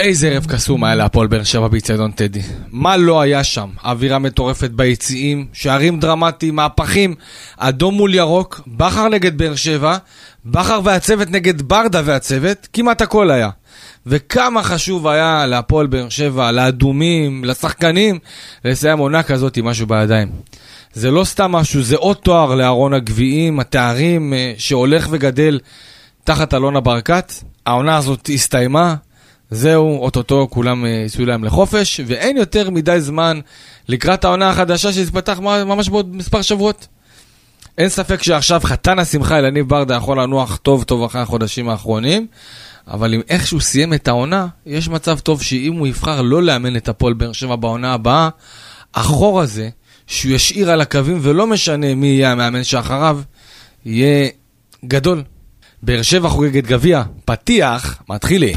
איזה ערב קסום היה להפועל באר שבע באיצטדיון טדי. מה לא היה שם? אווירה מטורפת ביציעים, שערים דרמטיים, מהפכים, אדום מול ירוק, בכר נגד באר שבע, בכר והצוות נגד ברדה והצוות, כמעט הכל היה. וכמה חשוב היה להפועל באר שבע, לאדומים, לשחקנים, לסיים עונה כזאת עם משהו בידיים. זה לא סתם משהו, זה עוד תואר לארון הגביעים, התארים אה, שהולך וגדל תחת אלונה ברקת. העונה הזאת הסתיימה, זהו, אוטוטו כולם אה, יצאו להם לחופש, ואין יותר מדי זמן לקראת העונה החדשה שתתפתח ממש בעוד מספר שבועות. אין ספק שעכשיו חתן השמחה אלניב ברדה יכול לנוח טוב טוב אחרי החודשים האחרונים, אבל אם איכשהו סיים את העונה, יש מצב טוב שאם הוא יבחר לא לאמן את הפועל באר שבע בעונה הבאה, החור הזה, שהוא ישאיר על הקווים ולא משנה מי יהיה המאמן שאחריו, יהיה גדול. באר שבע חוגגת גביע, פתיח, מתחילי.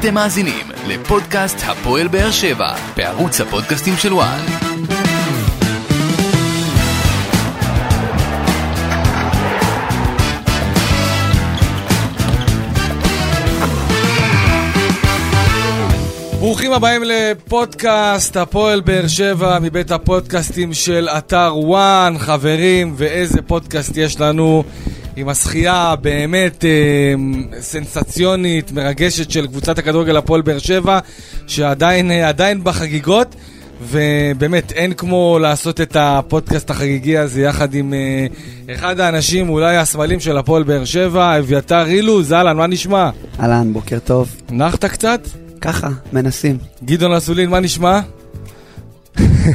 אתם מאזינים לפודקאסט הפועל באר שבע בערוץ הפודקאסטים של וואן. ברוכים הבאים לפודקאסט הפועל באר שבע מבית הפודקאסטים של אתר וואן, חברים, ואיזה פודקאסט יש לנו עם הזכייה באמת אה, סנסציונית, מרגשת של קבוצת הכדורגל הפועל באר שבע, שעדיין אה, בחגיגות. ובאמת, אין כמו לעשות את הפודקאסט החגיגי הזה יחד עם אה, אחד האנשים, אולי הסמלים של הפועל באר שבע, אביתר אילוז, אהלן, מה נשמע? אהלן, בוקר טוב. נחת קצת? ככה, מנסים. גדעון אסולין, מה נשמע?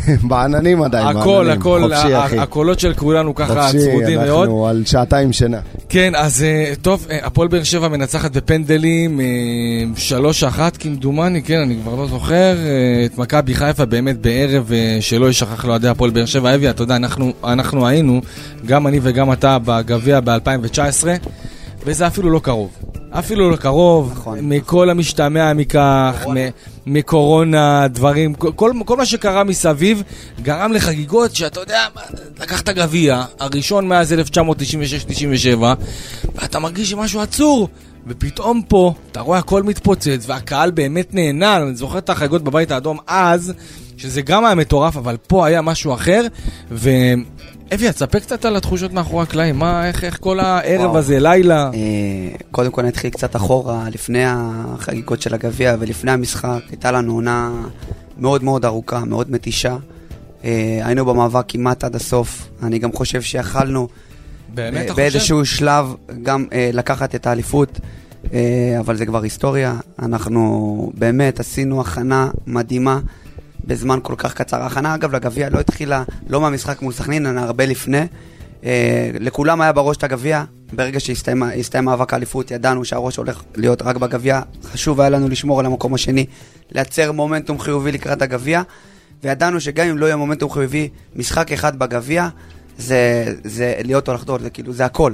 בעננים עדיין, הכל, בעננים. הכל, חופשי, אחי. הקולות של כולנו ככה חופשי, צרודים מאוד. אנחנו על שעתיים שינה. כן, אז אה, טוב, אה, הפועל באר שבע מנצחת בפנדלים אה, 3-1 כמדומני, כן, אני כבר לא זוכר. אה, את מכבי חיפה באמת בערב אה, שלא יישכח לאוהדי הפועל באר שבע. אבי, אתה יודע, אנחנו, אנחנו היינו, גם אני וגם אתה, בגביע ב-2019, וזה אפילו לא קרוב. אפילו לא קרוב, נכון. מכל המשתמע מכך, מ- מקורונה, דברים, כל, כל מה שקרה מסביב גרם לחגיגות שאתה יודע, לקחת גביע, הראשון מאז 1996-97, ואתה מרגיש שמשהו עצור, ופתאום פה, אתה רואה הכל מתפוצץ, והקהל באמת נהנה, אני זוכר את החגיגות בבית האדום אז, שזה גם היה מטורף, אבל פה היה משהו אחר, ו... אבי, תספר קצת על התחושות מאחורי הקלעים, מה, איך, איך כל הערב וואו. הזה, לילה? אה, קודם כל נתחיל קצת אחורה, לפני החגיגות של הגביע ולפני המשחק, הייתה לנו עונה מאוד מאוד ארוכה, מאוד מתישה. אה, היינו במאבק כמעט עד הסוף. אני גם חושב שיכלנו באמת, אה, אתה חושב? באיזשהו שלב גם אה, לקחת את האליפות, אה, אבל זה כבר היסטוריה. אנחנו באמת עשינו הכנה מדהימה בזמן כל כך קצר. ההכנה, אגב, לגביע לא התחילה לא מהמשחק מול סכנין, אלא הרבה לפני. אה, לכולם היה בראש את הגביע. ברגע שהסתיים הסתיים מאבק האליפות, ידענו שהראש הולך להיות רק בגביע. חשוב היה לנו לשמור על המקום השני, לייצר מומנטום חיובי לקראת הגביע. וידענו שגם אם לא יהיה מומנטום חיובי, משחק אחד בגביע, זה, זה להיות או לחדור, זה כאילו, זה הכל.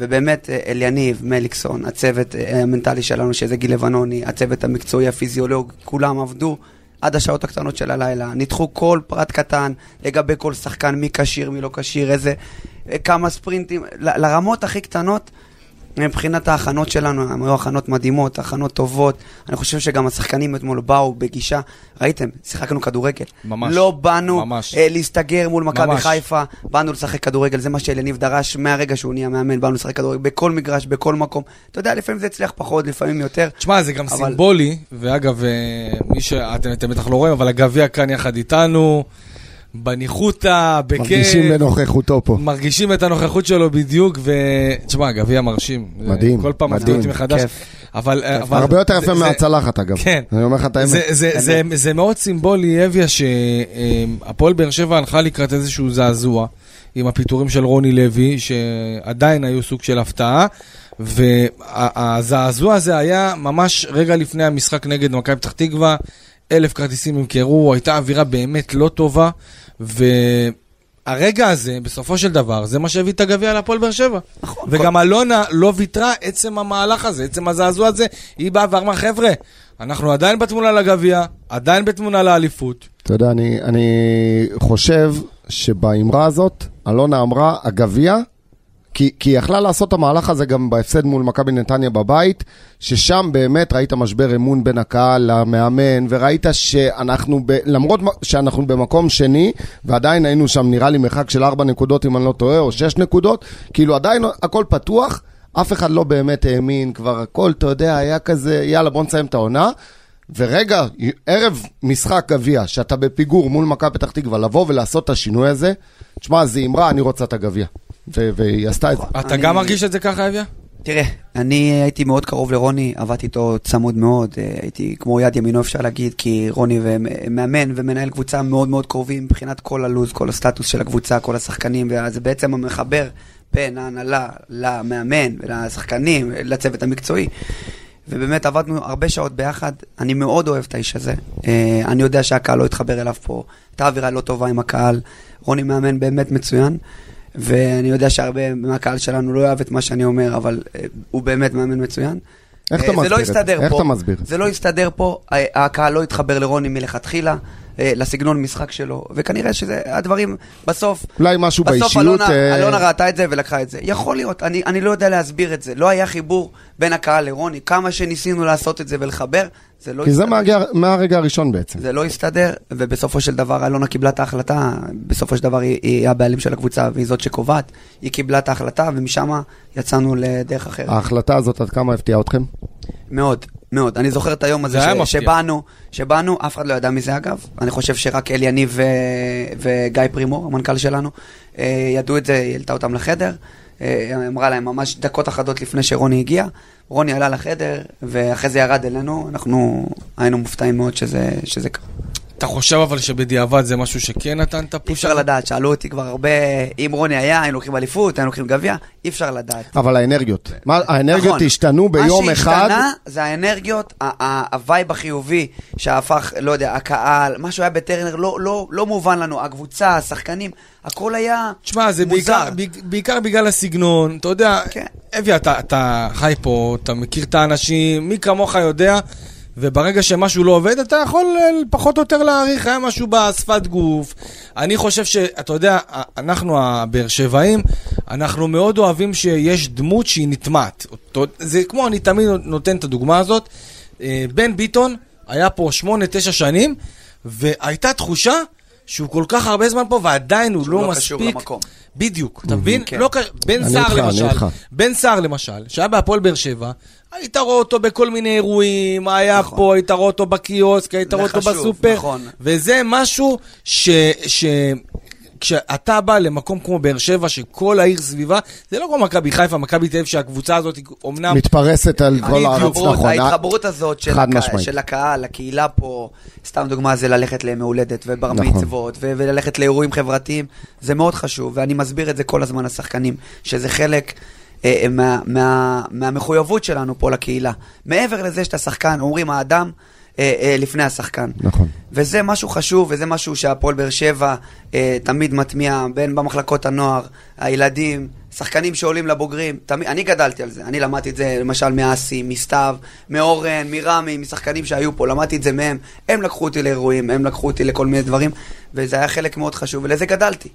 ובאמת, אה, אליניב, מליקסון, הצוות אה, המנטלי שלנו, שזה גיל לבנוני, הצוות המקצועי, הפיזיולוג, כולם עבדו עד השעות הקטנות של הלילה. ניתחו כל פרט קטן לגבי כל שחקן, מי כשיר, מי לא כשיר, איזה, אה, כמה ספרינטים, ל- לרמות הכי קטנות. מבחינת ההכנות שלנו, הן היו הכנות מדהימות, הכנות טובות. אני חושב שגם השחקנים אתמול באו בגישה, ראיתם, שיחקנו כדורגל. ממש, לא באנו ממש. אה, להסתגר מול מכבי. חיפה, באנו לשחק כדורגל, זה מה שאליניב דרש מהרגע שהוא נהיה מאמן, באנו לשחק כדורגל בכל מגרש, בכל מקום. אתה יודע, לפעמים זה הצליח פחות, לפעמים יותר. תשמע, זה גם אבל- סימבולי, ואגב, אה, מי שאתם אתם בטח לא רואים, אבל הגביע כאן יחד איתנו, בניחותא, בכיף. מרגישים בנוכחותו פה. מרגישים את הנוכחות שלו בדיוק, ותשמע, גביע מרשים. מדהים, כל פעם מדהים. מפתיע אותי מחדש. כיף. אבל... אבל הרבה יותר יפה זה- מהצלחת, אגב. כן. אני אומר לך את האמת. זה, זה, זה, זה מאוד סימבולי, אביה, שהפועל באר שבע הלכה לקראת איזשהו זעזוע עם הפיטורים של רוני לוי, שעדיין היו סוג של הפתעה, והזעזוע הזה היה ממש רגע לפני המשחק נגד מכבי פתח תקווה, אלף כרטיסים נמכרו, הייתה אווירה באמת לא טובה, והרגע הזה, בסופו של דבר, זה מה שהביא את הגביע להפועל באר שבע. נכון. וגם אלונה לא ויתרה עצם המהלך הזה, עצם הזעזוע הזה, היא באה ואמרה, חבר'ה, אנחנו עדיין בתמונה לגביע, עדיין בתמונה לאליפות. אתה יודע, אני, אני חושב שבאמרה הזאת, אלונה אמרה, הגביע כי, היא יכלה לעשות את המהלך הזה גם בהפסד מול מכבי נתניה בבית, ששם באמת ראית משבר אמון בין הקהל למאמן, וראית שאנחנו, ב, למרות שאנחנו במקום שני, ועדיין היינו שם נראה לי מרחק של ארבע נקודות אם אני לא טועה, או שש נקודות, כאילו עדיין הכל פתוח. אף אחד לא באמת האמין, כבר הכל, אתה יודע, היה כזה, יאללה, בוא נסיים את העונה. ורגע, ערב משחק גביע, שאתה בפיגור מול מכבי פתח תקווה, לבוא ולעשות את השינוי הזה, תשמע, זו אמרה, אני רוצה את הגביע. והיא עשתה את זה. אתה גם מרגיש את זה ככה, אביה? תראה, אני הייתי מאוד קרוב לרוני, עבדתי איתו צמוד מאוד, אה, הייתי כמו יד ימינו אפשר להגיד, כי רוני מאמן ומנהל קבוצה מאוד מאוד קרובים מבחינת כל הלו"ז, כל הסטטוס של הקבוצה, כל השחקנים, וזה בעצם המחבר בין ההנהלה למאמן ולשחקנים, לצוות המקצועי. ובאמת עבדנו הרבה שעות ביחד, אני מאוד אוהב את האיש הזה. אה, אני יודע שהקהל לא התחבר אליו פה, הייתה אווירה לא טובה עם הקהל. רוני מאמן באמת מצוין, ואני יודע שהרבה מהקהל שלנו לא אוהב את מה שאני אומר, אבל אה, הוא באמת מאמן מצוין. איך אתה אה, לא מסביר את זה? איך פה. אתה מסביר? זה לא יסתדר פה, הקהל לא התחבר לרוני מלכתחילה. אה, לסגנון משחק שלו, וכנראה שזה הדברים, בסוף, אולי משהו בסוף באישיות... אלונה, אה, אלונה ראתה את זה ולקחה את זה. יכול להיות, אני, אני לא יודע להסביר את זה. לא היה חיבור בין הקהל לרוני. כמה שניסינו לעשות את זה ולחבר, זה לא כי זה הסתדר. מהרגע- מהרגע הראשון בעצם. זה לא הסתדר, ובסופו של דבר אלונה קיבלה את ההחלטה, בסופו של דבר היא, היא הבעלים של הקבוצה והיא זאת שקובעת, היא קיבלה את ההחלטה ומשם יצאנו לדרך אחרת. ההחלטה הזאת עד כמה הפתיעה אתכם? מאוד, מאוד. אני זוכר את היום הזה ש-. שבאנו, שבאנו, אף אחד לא ידע מזה אגב. אני חושב שרק אלי יניב ו... וגיא פרימור, המנכ"ל שלנו, אה, ידעו את זה, היא העלתה אותם לחדר. אה, אמרה להם ממש דקות אחדות לפני שרוני הגיע. רוני עלה לחדר, ואחרי זה ירד אלינו, אנחנו היינו מופתעים מאוד שזה, שזה קרה. אתה חושב אבל שבדיעבד זה משהו שכן נתן את אי ה push אפשר הזה? לדעת, שאלו אותי כבר הרבה, אם רוני היה, היינו לוקחים אליפות, היינו לוקחים גביע, אי אפשר לדעת. אבל האנרגיות. מה, האנרגיות נכון. השתנו ביום מה אחד. שהשתנה זה האנרגיות, ה vibe החיובי שהפך, לא יודע, הקהל, משהו היה בטרנר, לא, לא, לא מובן לנו, הקבוצה, השחקנים, הכל היה תשמע, זה מוזר. בעיקר, בעיקר- בעיקר בגלל הסגנון, אתה יודע, כן. אבי, אתה, אתה חי פה, אתה מכיר את האנשים, מי כמוך יודע, וברגע שמשהו לא עובד, אתה יכול אה, פחות או יותר להעריך, היה משהו בשפת גוף. אני חושב שאתה יודע, אנחנו הבאר שבעים, אנחנו מאוד אוהבים שיש דמות שהיא נטמעת. זה כמו, אני תמיד נותן את הדוגמה הזאת, אה, בן ביטון היה פה שמונה, תשע שנים, והייתה תחושה שהוא כל כך הרבה זמן פה, ועדיין הוא שהוא לא לא קשור מספיק. למקום. בדיוק, אתה מבין? כן. לא בן סער למשל. בן סער למשל, שהיה בהפועל באר שבע, היית רואה אותו בכל מיני אירועים, היה נכון. פה, היית רואה אותו בקיוסק, היית רואה אותו בסופר, נכון. וזה משהו ש... ש... כשאתה בא למקום כמו באר שבע, שכל העיר סביבה, זה לא כמו מכבי חיפה, מכבי תל אביב, שהקבוצה הזאת אומנם... מתפרסת על כל הארץ, נכון. ההתחברות הזאת של, הק... של הקהל, הקהילה פה, סתם דוגמה זה ללכת לימי הולדת ובר נכון. מצוות, ו- וללכת לאירועים חברתיים, זה מאוד חשוב, ואני מסביר את זה כל הזמן לשחקנים, שזה חלק אה, מה, מה, מהמחויבות שלנו פה לקהילה. מעבר לזה שאתה שחקן, אומרים האדם אה, אה, לפני השחקן. נכון. וזה משהו חשוב, וזה משהו שהפועל באר שבע אה, תמיד מטמיע, בין במחלקות הנוער, הילדים, שחקנים שעולים לבוגרים. תמיד, אני גדלתי על זה, אני למדתי את זה למשל מאסי, מסתיו, מאורן, מרמי, משחקנים שהיו פה, למדתי את זה מהם. הם לקחו אותי לאירועים, הם לקחו אותי לכל מיני דברים, וזה היה חלק מאוד חשוב, ולזה גדלתי.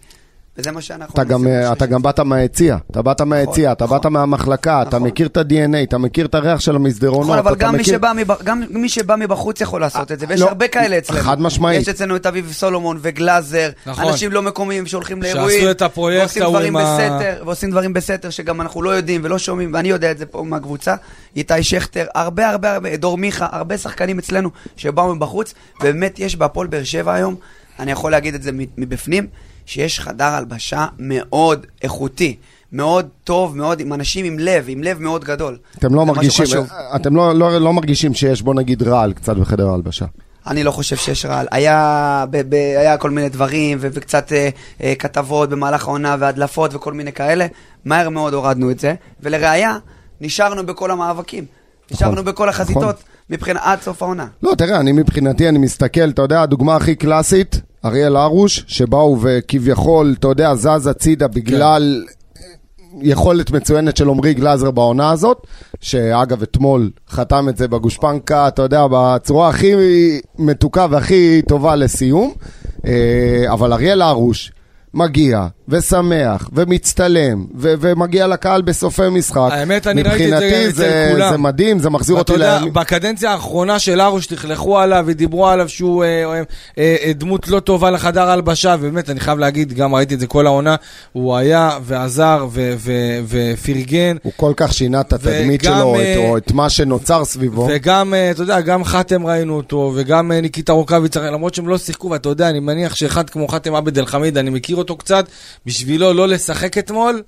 וזה מה שאנחנו... אתה גם, אה, אתה את גם. באת מהיציע, אתה באת מהיציע, אתה נכון. באת מהמחלקה, אתה נכון. מכיר את ה-DNA, אתה מכיר את הריח של המסדרונות, נכון, אבל אתה גם מי. שבא מבח... גם מי שבא מבחוץ יכול לעשות את זה, ויש לא, הרבה כאלה אצלנו. חד משמעית. יש אצלנו את אביב סולומון וגלאזר, נכון. אנשים לא מקומיים שהולכים שעשו לאירועים, את הפרויקט ועושים ההוא דברים עם ה- בסתר, ועושים דברים בסתר שגם אנחנו לא יודעים ולא שומעים, ואני יודע את זה פה מהקבוצה, איתי שכטר, הרבה הרבה הרבה, דור מיכה, הרבה שחקנים אצלנו שבאו מבחוץ, באמת יש בהפועל באר שבע היום, אני יכול להגיד את זה מבפנים, שיש חדר הלבשה מאוד איכותי. מאוד טוב, מאוד, עם אנשים עם לב, עם לב מאוד גדול. אתם לא מרגישים, חשוב. אתם לא, לא, לא מרגישים שיש, בוא נגיד, רעל קצת בחדר ההלבשה. אני לא חושב שיש רעל. היה, ב, ב, היה כל מיני דברים ו, וקצת אה, אה, כתבות במהלך העונה והדלפות וכל מיני כאלה. מהר מאוד הורדנו את זה, ולראיה, נשארנו בכל המאבקים. נשארנו בכל החזיתות נכון. מבחינת עד סוף העונה. לא, תראה, אני מבחינתי, אני מסתכל, אתה יודע, הדוגמה הכי קלאסית, אריאל הרוש, שבאו וכביכול, אתה יודע, זז הצידה בגלל יכולת מצוינת של עמרי גלאזר בעונה הזאת, שאגב, אתמול חתם את זה בגושפנקה, אתה יודע, בצורה הכי מתוקה והכי טובה לסיום, אה, אבל אריאל הרוש מגיע, ושמח, ומצטלם, ו- ומגיע לקהל בסופי משחק. האמת, אני ראיתי את זה מבחינתי אצל זה, כולם. זה מדהים, זה מחזיר אותי יודע, לימים. בקדנציה האחרונה של ארוש תכלכו עליו ודיברו עליו שהוא אה, אה, אה, דמות לא טובה לחדר ההלבשה, ובאמת, אני חייב להגיד, גם ראיתי את זה כל העונה, הוא היה ועזר ו- ו- ופרגן. הוא כל כך שינה את התדמית וגם, שלו, אה, את, או את מה שנוצר סביבו. וגם, אה, אתה יודע, גם חתם ראינו אותו, וגם אה, ניקיטה רוקאביץ, למרות שהם לא שיחקו, ואתה יודע, אני מניח שאחד כמו חתם עבד אל חמיד, אני מכיר אותו קצת, בשבילו לא לשחק אתמול,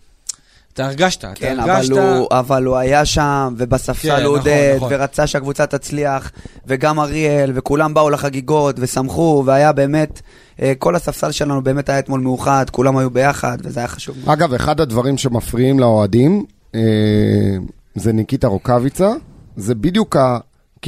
אתה הרגשת, אתה כן, אבל הרגשת... הוא, אבל הוא היה שם, ובספסל כן, הוא נכון, עודד, נכון. ורצה שהקבוצה תצליח, וגם אריאל, וכולם באו לחגיגות, ושמחו, והיה באמת, אה, כל הספסל שלנו באמת היה אתמול מאוחד, כולם היו ביחד, וזה היה חשוב. אגב, אחד הדברים שמפריעים לאוהדים, אה, זה ניקיטה רוקאביצה, זה בדיוק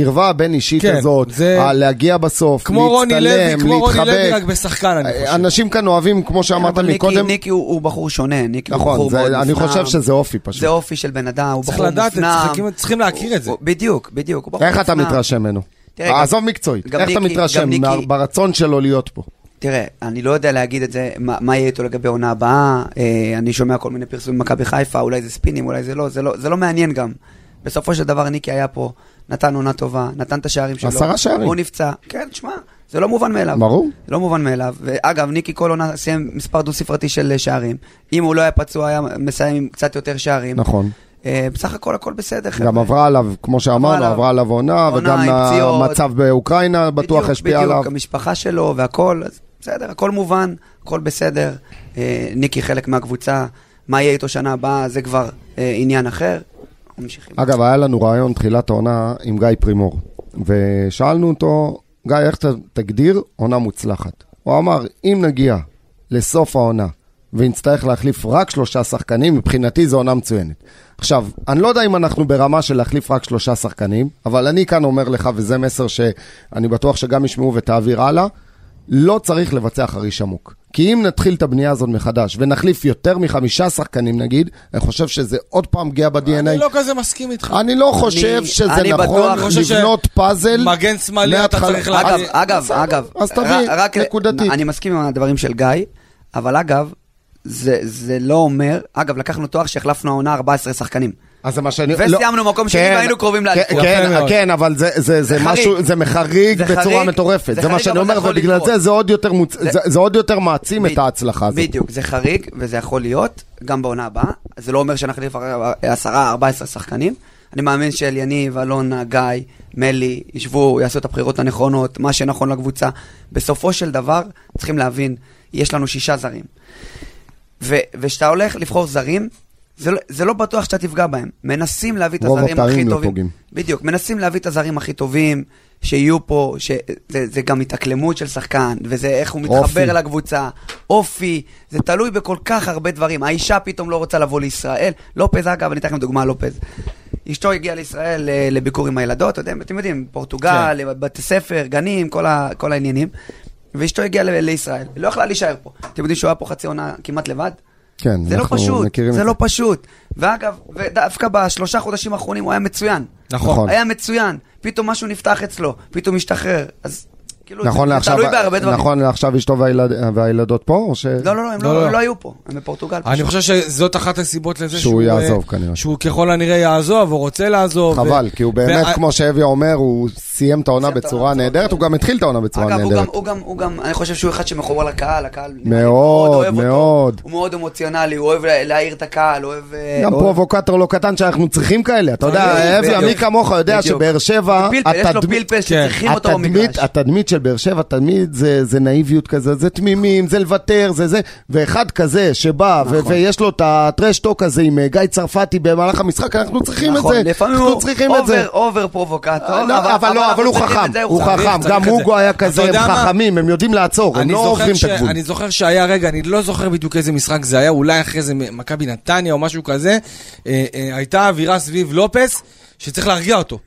הקרבה הבין-אישית כן, הזאת, זה- ה- להגיע בסוף, כמו רוני לוי, להצטלם, כמו רוני לוי, רק להתחבק. בשחקן, אני חושב. אנשים כאן אוהבים, כמו שאמרת אבל ניקי, מקודם, ניקי הוא, הוא בחור שונה, ניקי הוא נכון, בחור מאוד זה- אני מופנם. חושב שזה אופי פשוט. זה אופי של בן אדם, הוא צריך בחור לדעת, מופנם. צריכים- צריכים להכיר את זה. הוא- בדיוק, בדיוק. הוא בחור איך אתה מופנם. מתרשם ממנו? גם- עזוב מקצועית, איך אתה ניקי- מתרשם ניקי- ברצון שלו להיות פה? תראה, אני לא יודע להגיד את זה, מה, מה יהיה איתו לגבי עונה הבאה, אה, אני שומע כל מיני פרסומים במכבי חיפה, אולי זה ספינים, אולי זה לא, זה לא, זה לא מעניין גם. בסופו של דבר ניקי היה פה, נתן עונה טובה, נתן את השערים שלו. עשרה שערים. הוא נפצע. כן, תשמע, זה לא מובן מאליו. ברור. זה לא מובן מאליו. ואגב, ניקי כל עונה סיים מספר דו-ספרתי של אה, שערים. אם הוא לא היה פצוע, היה מסיים עם קצת יותר שערים. נכון. אה, בסך הכל הכל בסדר. גם עברה עליו, כמו שאמרנו. עברה עליו עונה, וגם. המצב באוקראינה בטוח בדיוק, השפיע בדיוק, עליו. המשפחה שלו והכל, בסדר, הכל מובן, הכל בסדר. אה, ניקי חלק מהקבוצה, מה יהיה איתו שנה הבאה, זה כבר עניין אחר. ממשיכים. אגב, היה לנו רעיון תחילת העונה עם גיא פרימור, ושאלנו אותו, גיא, איך אתה תגדיר עונה מוצלחת? הוא אמר, אם נגיע לסוף העונה ונצטרך להחליף רק שלושה שחקנים, מבחינתי זו עונה מצוינת. עכשיו, אני לא יודע אם אנחנו ברמה של להחליף רק שלושה שחקנים, אבל אני כאן אומר לך, וזה מסר שאני בטוח שגם ישמעו ותעביר הלאה, לא צריך לבצע חריש עמוק. כי אם נתחיל את הבנייה הזאת מחדש ונחליף יותר מחמישה שחקנים נגיד, אני חושב שזה עוד פעם פגיעה ב-DNA. אני לא כזה מסכים איתך. אני לא חושב אני- שזה אני נכון בטוח- אני חושב לבנות פאזל. מגן שמאלי אתה. צריך אגב, להביא- אגב, אגב, אז תביא, רק- נקודתית. אני מסכים עם הדברים של גיא, אבל אגב, זה זה לא אומר, אגב, לקחנו תואר שהחלפנו העונה 14 שחקנים. אז זה מה שאני... וסיימנו לא- מקום שני כן, והיינו קרובים כן, לאליפות. כן, מאוד. כן, אבל זה- זה זה זה משהו, חריג. זה מחריג זה בצורה חריג, מטורפת. זה זה מה שאני אומר, ובגלל לקרות. זה זה עוד יותר מוצ- זה- זה- זה עוד יותר מעצים את בדיוק, ההצלחה הזאת. בדיוק, זה חריג, וזה יכול להיות, גם בעונה הבאה. זה לא אומר שנחליף עשרה, ארבע עשרה שחקנים. אני מאמין שאליניב, אלונה, גיא, מלי, ישבו, יעשו את הבחירות הנכונות, מה שנכון לקבוצה. בסופו של דבר, צריכים להבין, יש לנו שישה זרים. וכשאתה הולך לבחור זרים, זה לא, זה לא בטוח שאתה תפגע בהם. מנסים להביא את רוב הזרים הכי הפעמים לא טובים. פוגעים. בדיוק, מנסים להביא את הזרים הכי טובים, שיהיו פה, שזה זה גם התאקלמות של שחקן, וזה איך הוא מתחבר אופי. אל הקבוצה, אופי, זה תלוי בכל כך הרבה דברים. האישה פתאום לא רוצה לבוא לישראל. לופז, אגב, אני אתן לכם דוגמה, לופז. אשתו הגיעה לישראל אה, לביקור עם הילדות, אתם אתם יודעים, פורטוגל, כן. בתי ספר, גנים, כל, ה, כל העניינים. ואשתו הגיעה לישראל, לא יכלה להישאר פה. אתם יודעים שהוא היה פה חצי עונה כמעט לבד? כן, זה לא פשוט, מכירים זה את לא פשוט. ואגב, ודווקא בשלושה חודשים האחרונים הוא היה מצוין. נכון. היה מצוין. פתאום משהו נפתח אצלו, פתאום השתחרר. אז כאילו, נכון זה, לעכשיו, זה תלוי בהרבה דברים. נכון לעכשיו אשתו והילד- והילדות פה, או ש... לא, לא, לא, הם לא, לא, לא. לא היו פה, הם בפורטוגל. אני פשוט. חושב שזאת אחת הסיבות לזה שהוא אה, יעזוב כנראה. שהוא ככל הנראה יעזוב, או רוצה לעזוב. חבל, ו- כי הוא באמת, וה- כמו שאבי אומר, הוא סיים את העונה בצורה נהדרת, הוא גם התחיל את העונה בצורה אגב, הוא גם, נהדרת. הוא, גם, הוא גם, אני חושב שהוא אחד שמחובר לקהל, הקהל מאוד, אוהב אותו. מאוד. הוא מאוד אמוציונלי, הוא אוהב לה- להעיר את הקהל, הוא אוהב... אה, גם פרובוקטור לא קטן שאנחנו צריכים כאלה, אתה יודע, אבי, מי. כמוך יודע. שבאר שבע, התדמית. של באר שבע תמיד זה, זה נאיביות כזה, זה תמימים, זה לוותר, זה זה, ואחד כזה שבא ו- נכון. ויש לו את ה trash talk הזה עם אה, גיא צרפתי במהלך המשחק, אנחנו צריכים את נכון, זה, לפעמים אנחנו צריכים את זה. over, over פרובוקטור, לא, אבל לא, אבל הוא חכם, את זה, הוא צריך, חכם, צריך גם את זה. אוגו היה כזה, הם? חכמים, הם יודעים לעצור, הם לא עוברים ש- את הגבול. אני זוכר שהיה, רגע, אני לא זוכר בדיוק איזה משחק זה היה, אולי אחרי זה מכבי נתניה או משהו כזה, אה, אה, הייתה אווירה סביב לופס, שצריך להרגיע אותו.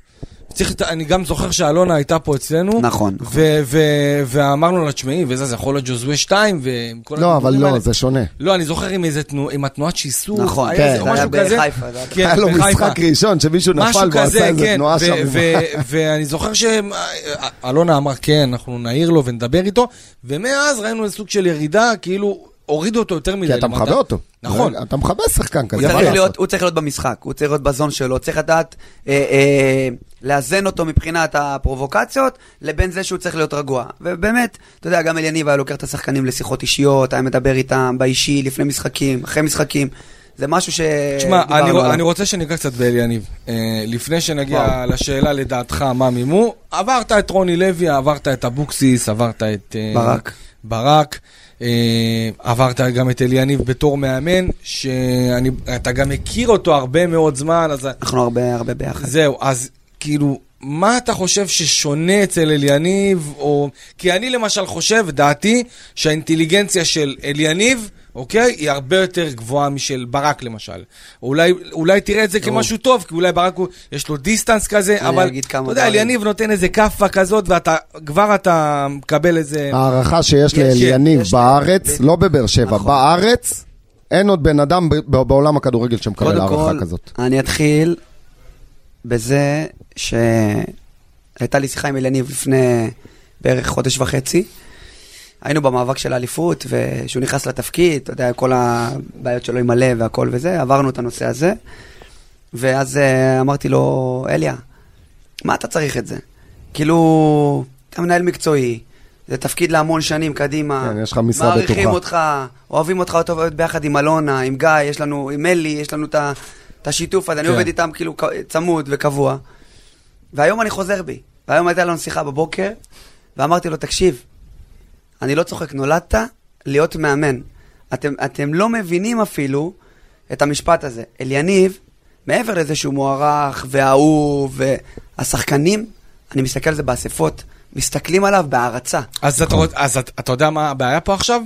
צריך, אני גם זוכר שאלונה הייתה פה אצלנו. נכון, נכון. ו- ו- ואמרנו לה, תשמעי, וזה, זה יכול להיות ג'וזווה 2, וכל לא, אבל לא, האלה." זה שונה. לא, אני זוכר עם איזה תנועה, עם התנועת שיסור. נכון, היה כן, זה היה. בחיפה, זה היה כן, היה לו. משחק ראשון שמישהו נפל משהו ועשה איזה כן. תנועה ו- שם. ו- ואני זוכר שאלונה אמר, כן, אנחנו נעיר לו ונדבר איתו, ומאז ראינו איזה סוג של ירידה, כאילו, הורידו אותו יותר מדי. כי אתה. מכבה אותו. נכון. אתה מכבה שחקן כזה. הוא צריך. להיות, הוא צריך להיות במשחק, הוא צריך להיות בזון שלו, צריך לדעת אה, אה, לאזן אותו מבחינת הפרובוקציות, לבין זה שהוא צריך להיות רגוע. ובאמת, אתה יודע, גם אליניב היה לוקח את השחקנים לשיחות אישיות, היה מדבר איתם באישי, לפני משחקים, אחרי משחקים. זה משהו ש... תשמע, אני, עליו. אני רוצה שניגע קצת באליניב. אה, לפני שנגיע וואו. לשאלה לדעתך מה מימו, עברת את רוני לוי, עברת את אבוקסיס, עברת את... אה, ברק. ברק. אה, עברת גם את אליניב בתור מאמן, שאתה גם מכיר אותו הרבה מאוד זמן, אז אנחנו הרבה הרבה ביחד. זהו, אז כאילו, מה אתה חושב ששונה אצל אליניב, או... כי אני למשל חושב, דעתי, שהאינטליגנציה של אליניב, אוקיי, היא הרבה יותר גבוהה משל ברק למשל. אולי, אולי תראה את זה כמשהו טוב, כי אולי ברק הוא, יש לו דיסטנס כזה, אני אבל אגיד כמה אתה יודע. אליניב נותן איזה כאפה כזאת, ואתה, כבר אתה מקבל איזה... ההערכה שיש יש, לאליניב. בארץ, לא בבאר שבע, נכון. בארץ, אין עוד בן אדם ב- ב- בעולם הכדורגל שמקבל קודם הערכה כל, כזאת. אני אתחיל בזה שהייתה לי שיחה עם אליניב לפני בערך חודש וחצי. היינו במאבק של האליפות, וכשהוא נכנס לתפקיד, אתה יודע, כל הבעיות שלו עם הלב והכל וזה, עברנו את הנושא הזה. ואז אה, אמרתי לו, אליה, מה אתה צריך את זה? כאילו, אתה מנהל מקצועי, זה תפקיד להמון שנים קדימה. כן, יש לך משרה מעריכים בטוחה. אותך, אוהבים אותך עובד ביחד עם אלונה, עם גיא, יש לנו, עם אלי, יש לנו את השיתוף הזה, אני כן. עובד איתם כאילו צמוד וקבוע. והיום אני חוזר בי. והיום הייתה לנו שיחה בבוקר, ואמרתי לו, תקשיב, אני לא צוחק, נולדת להיות מאמן. אתם, אתם לא מבינים אפילו את המשפט הזה. אליניב, מעבר לזה שהוא מוערך ואהוב, והשחקנים, אני מסתכל על זה באספות, מסתכלים עליו בהערצה. אז, אתה, רוצ- אז אתה, אתה יודע מה הבעיה פה עכשיו?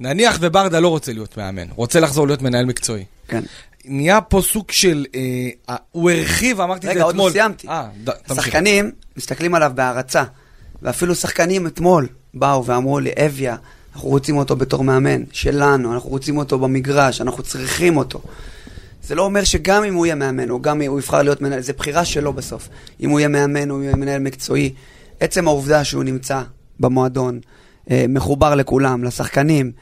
נניח וברדה לא רוצה להיות מאמן, רוצה לחזור להיות מנהל מקצועי. כן. נהיה פה סוג של... אה, הוא הרחיב, אמרתי את רגע, זה עוד אתמול. לא סיימתי. אה, ד- תמשיך. שחקנים מסתכלים עליו בהערצה, ואפילו שחקנים אתמול באו ואמרו לי, אביה, אנחנו רוצים אותו בתור מאמן שלנו, אנחנו רוצים אותו במגרש, אנחנו צריכים אותו. זה לא אומר שגם אם הוא יהיה מאמן, או גם אם הוא יבחר להיות מנהל, זה בחירה שלו בסוף. אם הוא יהיה מאמן או יהיה מנהל מקצועי, עצם העובדה שהוא נמצא במועדון, אה, מחובר לכולם, לשחקנים,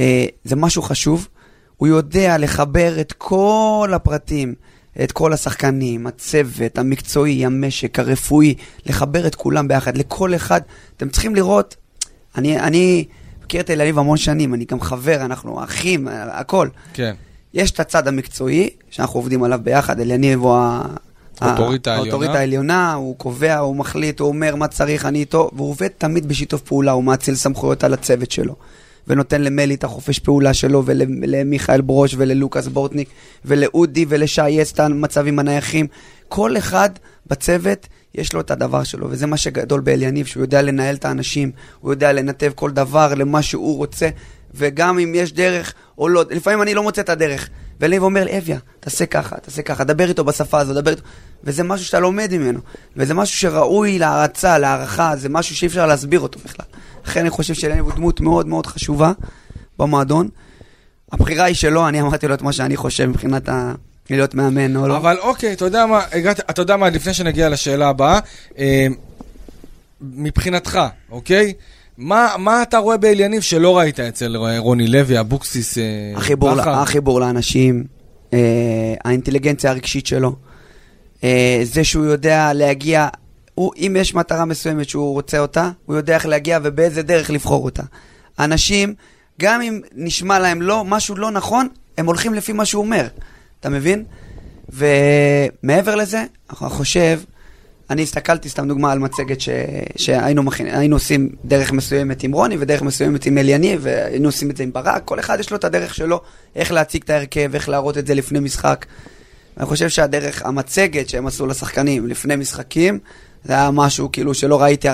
אה, זה משהו חשוב. הוא יודע לחבר את כל הפרטים, את כל השחקנים, הצוות, המקצועי, המשק, הרפואי, לחבר את כולם ביחד. לכל אחד, אתם צריכים לראות, אני, אני מכיר את תל אביב המון שנים, אני גם חבר, אנחנו אחים, הכל. כן. יש את הצד המקצועי, שאנחנו עובדים עליו ביחד, אליניב הוא ה... האוטוריטה העליונה. הוא קובע, הוא מחליט, הוא אומר מה צריך, אני איתו, והוא עובד תמיד בשיתוף פעולה, הוא מאציל סמכויות על הצוות שלו. ונותן למלי את החופש פעולה שלו, ולמיכאל ברוש, וללוקאס בורטניק, ולאודי, ולשי יסטן, מצבים הנייחים. כל אחד בצוות, יש לו את הדבר שלו, וזה מה שגדול באליניב, שהוא יודע לנהל את האנשים, הוא יודע לנתב כל דבר למה שהוא רוצה, וגם אם יש דרך או לא, לפעמים אני לא מוצא את הדרך. ואליניב אומר לי, אביה, תעשה ככה, תעשה ככה, דבר איתו בשפה הזו, דבר איתו, וזה משהו שאתה לומד ממנו, וזה משהו שראוי להערצה, להערכה, זה משהו שאי אפשר להסביר אותו בכלל. לכן אני חושב שאליניב הוא דמות מאוד מאוד חשובה במועדון. הבחירה היא שלו, אני אמרתי לו את מה שאני חושב מבחינת ה... להיות מאמן או לא. אבל אוקיי, אתה יודע מה, הגעת, אתה יודע מה, לפני שנגיע לשאלה הבאה, אה, מבחינתך, אוקיי? מה, מה אתה רואה באליניב שלא ראית אצל רוני לוי, אבוקסיס, אה, החיבור, בכר? החיבור לאנשים, אה, האינטליגנציה הרגשית שלו, אה, זה שהוא יודע להגיע, הוא, אם יש מטרה מסוימת שהוא רוצה אותה, הוא יודע איך להגיע ובאיזה דרך לבחור אותה. אנשים, גם אם נשמע להם לא, משהו לא נכון, הם הולכים לפי מה שהוא אומר, אתה מבין? ומעבר לזה, אני חושב, אני הסתכלתי, סתם דוגמה, על מצגת ש... שהיינו. היינו עושים דרך מסוימת עם רוני ודרך מסוימת עם אליניב, והיינו עושים את זה עם ברק, כל אחד יש לו את הדרך שלו, איך להציג את ההרכב, איך להראות את זה לפני משחק. אני חושב שהדרך, המצגת שהם עשו לשחקנים לפני משחקים, זה היה משהו כאילו שלא ראיתי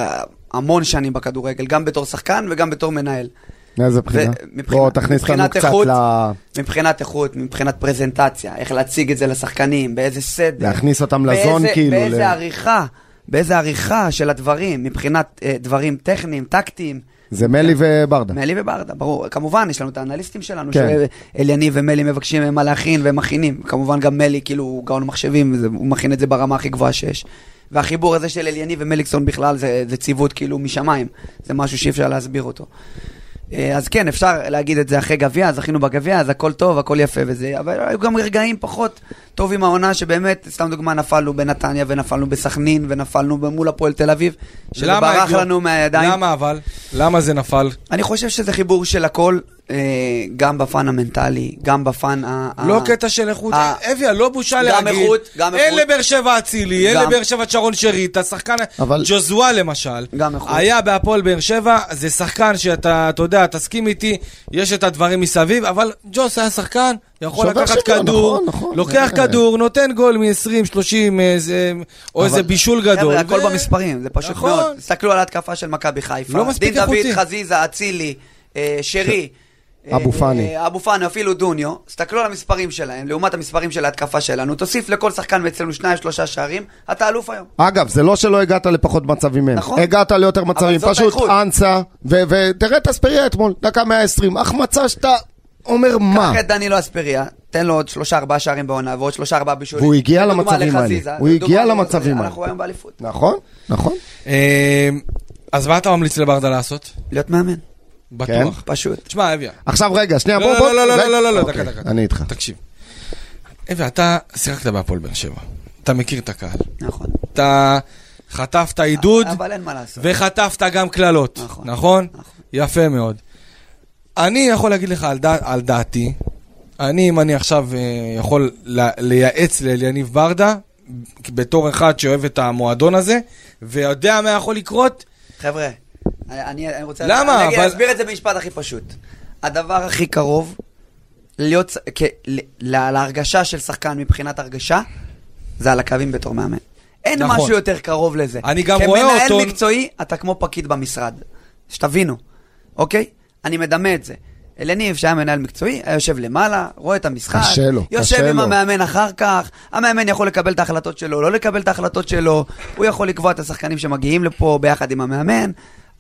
המון שנים בכדורגל, גם בתור שחקן וגם בתור מנהל. מאיזה בחינה? בוא תכניס אותנו קצת ל... מבחינת איכות, מבחינת פרזנטציה, איך להציג את זה לשחקנים, באיזה סדר. להכניס אותם לזון, באיזה, כאילו, באיזה ל- עריכה, באיזה עריכה של הדברים, מבחינת אה, דברים טכניים, טקטיים. זה מלי וברדה. מלי וברדה, ברור. כמובן, יש לנו את האנליסטים שלנו, כן. שאליניב ומלי מבקשים מה להכין והם מכינים. כמובן גם מלי, כאילו, הוא גאון מחשבים, הוא מכין את זה ברמה הכי גבוהה שיש. והחיבור הזה של אליניב ומליקסון בכלל, זה, זה ציוות כאילו משמיים. זה משהו שאי אפשר להסביר אותו. אה, אז כן, אפשר להגיד את זה אחרי גביע, זכינו בגביע, אז הכל טוב, הכל יפה וזה, אבל היו גם רגעים פחות טובים העונה, שבאמת, סתם דוגמה, נפלנו בנתניה ונפלנו בסכנין ונפלנו מול הפועל תל אביב, שזה ברח לנו מהידיים. למה אבל? למה זה נפל? אני חושב שזה חיבור של הכל, גם בפן המנטלי, גם בפן ה... לא קטע של איכות. אה, אביה, לא בושה גם להגיד. איכות, גם אין איכות. לבאר שבע אצילי, אין גם. לבאר שבע את שרון שריט, השחקן אבל- ג'וזואה למשל. גם איכות. היה בהפועל באר שבע, זה שחקן שאתה, אתה יודע, תסכים איתי, יש את הדברים מסביב, אבל ג'וס היה שחקן, יכול לקחת כדור, נכון, נכון. לוקח כדור, נותן גול מ-20, 30, איזה- או איזה בישול גדול. חבר'ה, הכל במספרים, זה פשוט נכון. מאוד. תסתכלו על ההתקפה של מכבי חיפה. לא מספיק דין איכותי. דוד, חזיזה, אצילי, אה, שרי. אה, אבו פאני. אה, אבו פאני, אפילו דוניו. תסתכלו על המספרים שלהם, לעומת המספרים של ההתקפה שלנו. תוסיף לכל שחקן מאצלנו שניים, שלושה שערים, אתה אלוף היום. אגב, זה לא שלא הגעת לפחות מצבים מהם. נכון. הגעת ליותר מצבים, פשוט. אנסה, ותראה את אספריה אתמול, דקה 120, החמצה שאתה אומר מה. קח את דנילו אספריה, תן לו עוד שלושה ארבעה שערים בעונה, ועוד שלושה ארבעה בישולים. והוא הגיע למצבים האלה. הוא הגיע למצבים האלה. אנחנו היום באליפות. נכון, נכון. אה, אז מה אתה ממליץ לברדה לעשות? להיות מאמן, בטוח. פשוט. תשמע, אביה, עכשיו רגע, שנייה, לא, בוא, לא, בוא. לא, לא. לא, לא, לא, אוקיי, דקה, דקה. אני איתך. תקשיב. אביה, אתה שיחקת בהפועל באר שבע. אתה מכיר את הקהל. נכון. אתה חטפת עידוד, אבל אין מה לעשות. וחטפת גם קללות, נכון, נכון? נכון. יפה מאוד. אני יכול להגיד לך על, דע, על דעתי, אני, אם אני עכשיו אה, יכול לייעץ לאליניב ברדה, בתור אחד שאוהב את המועדון הזה, ויודע מה יכול לקרות, חבר'ה, אני, אני רוצה... למה? אני אבל- אסביר את זה במשפט הכי פשוט. הדבר הכי קרוב להיות, כ, ל, לה- להרגשה של שחקן מבחינת הרגשה, זה על הקווים בתור מאמן. אין נכון. משהו יותר קרוב לזה. אני גם רואה אותו- כמנהל מקצועי, אתה כמו פקיד במשרד. שתבינו, אוקיי? אני מדמה את זה. אלניב, שהיה מנהל מקצועי, היה יושב למעלה, רואה את המשחק, קשה לו, יושב קשה עם לו. המאמן אחר כך, המאמן יכול לקבל את ההחלטות שלו, לא לקבל את ההחלטות שלו, הוא יכול לקבוע את השחקנים שמגיעים לפה ביחד עם המאמן,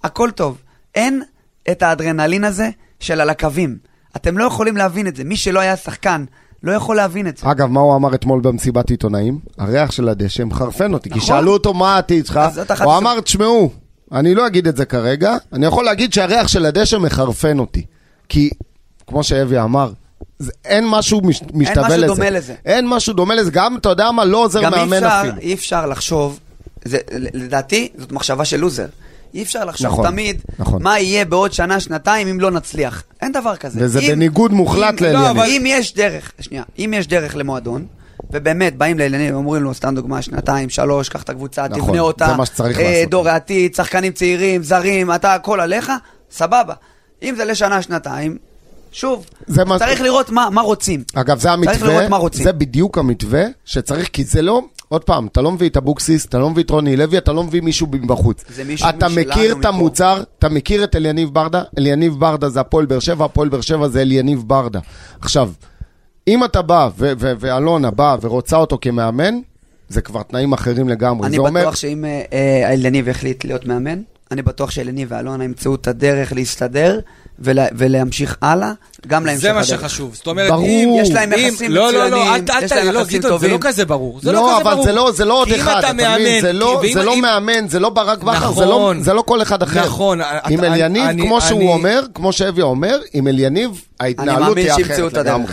הכל טוב. אין את האדרנלין הזה של על הקווים. אתם לא יכולים להבין את זה. מי שלא היה שחקן, לא יכול להבין את זה. אגב, מה הוא אמר אתמול במסיבת עיתונאים? הריח של הדשא מחרפן אותי, כי נכון. שאלו אותו מה העתיד שלך, הוא אמר, תשמעו, אני לא אגיד את זה כרגע, אני יכול להגיד שהריח של הדשא מחרפן אותי. כי, כמו שאבי אמר, זה- אין משהו מש, משתווה משהו לזה. דומה לזה. אין משהו דומה לזה, גם, אתה יודע מה, לא עוזר גם מאמן אפשר, אפילו. אי אפשר לחשוב, זה, לדעתי, זאת מחשבה של לוזר. אי אפשר לחשוב נכון, תמיד נכון. מה יהיה בעוד שנה, שנתיים אם לא נצליח. אין דבר כזה. וזה אם- בניגוד מוחלט אם- לאליניב. לא, אבל אם יש דרך, שנייה, אם יש דרך למועדון, ובאמת באים לאליניב ואומרים לו, סתם דוגמה, שנתיים, שלוש, קח את הקבוצה, נכון, תבנה אותה. זה מה שצריך אה, לעשות. דור העתיד, שחקנים צעירים, זרים, אתה הכל עליך, סבבה. אם זה לשנה, שנתיים, שוב, זה מה- צריך לראות מה, מה רוצים. אגב, זה צריך המתווה. זה בדיוק המתווה שצריך, כי זה לא, עוד פעם, אתה לא מביא את אבוקסיס, אתה לא מביא את רוני לוי, אתה לא מביא מישהו מבחוץ. מישהו אתה מכיר את מפה. המוצר, אתה מכיר את אליניב ברדה, אליניב ברדה זה הפועל באר שבע, הפועל באר שבע זה אליניב ברדה. עכשיו, אם אתה בא, ו- ו- ואלונה באה ורוצה אותו כמאמן, זה כבר תנאים אחרים לגמרי. אני זה אומר, בטוח שאם אה, אה, אלניב יחליט להיות מאמן, אני בטוח שאלניב ואלונה ימצאו את הדרך להסתדר ולה, ולהמשיך הלאה, גם להמשך זה מה הדרך. שחשוב. זאת אומרת, ברור. אם... יש להם אם- יחסים לא, לא, לא, מצוינים, אל יש. להם לא, יחסים גדעון, זה לא טובים. כזה ברור. זה לא, לא כזה אבל ברור. זה לא, זה לא עוד אחד, אתה מבין? מאמן, זה לא, זה לא אם- מאמן, זה לא ברק בכר, זה, לא, נכון. זה לא כל אחד אחר. נכון, עם אליניב, אני- כמו שהוא אני- אומר, כמו שאבי אומר, עם אליניב ההתנהלות מאמין היא שימצאו אחרת את הדרך. לגמרי.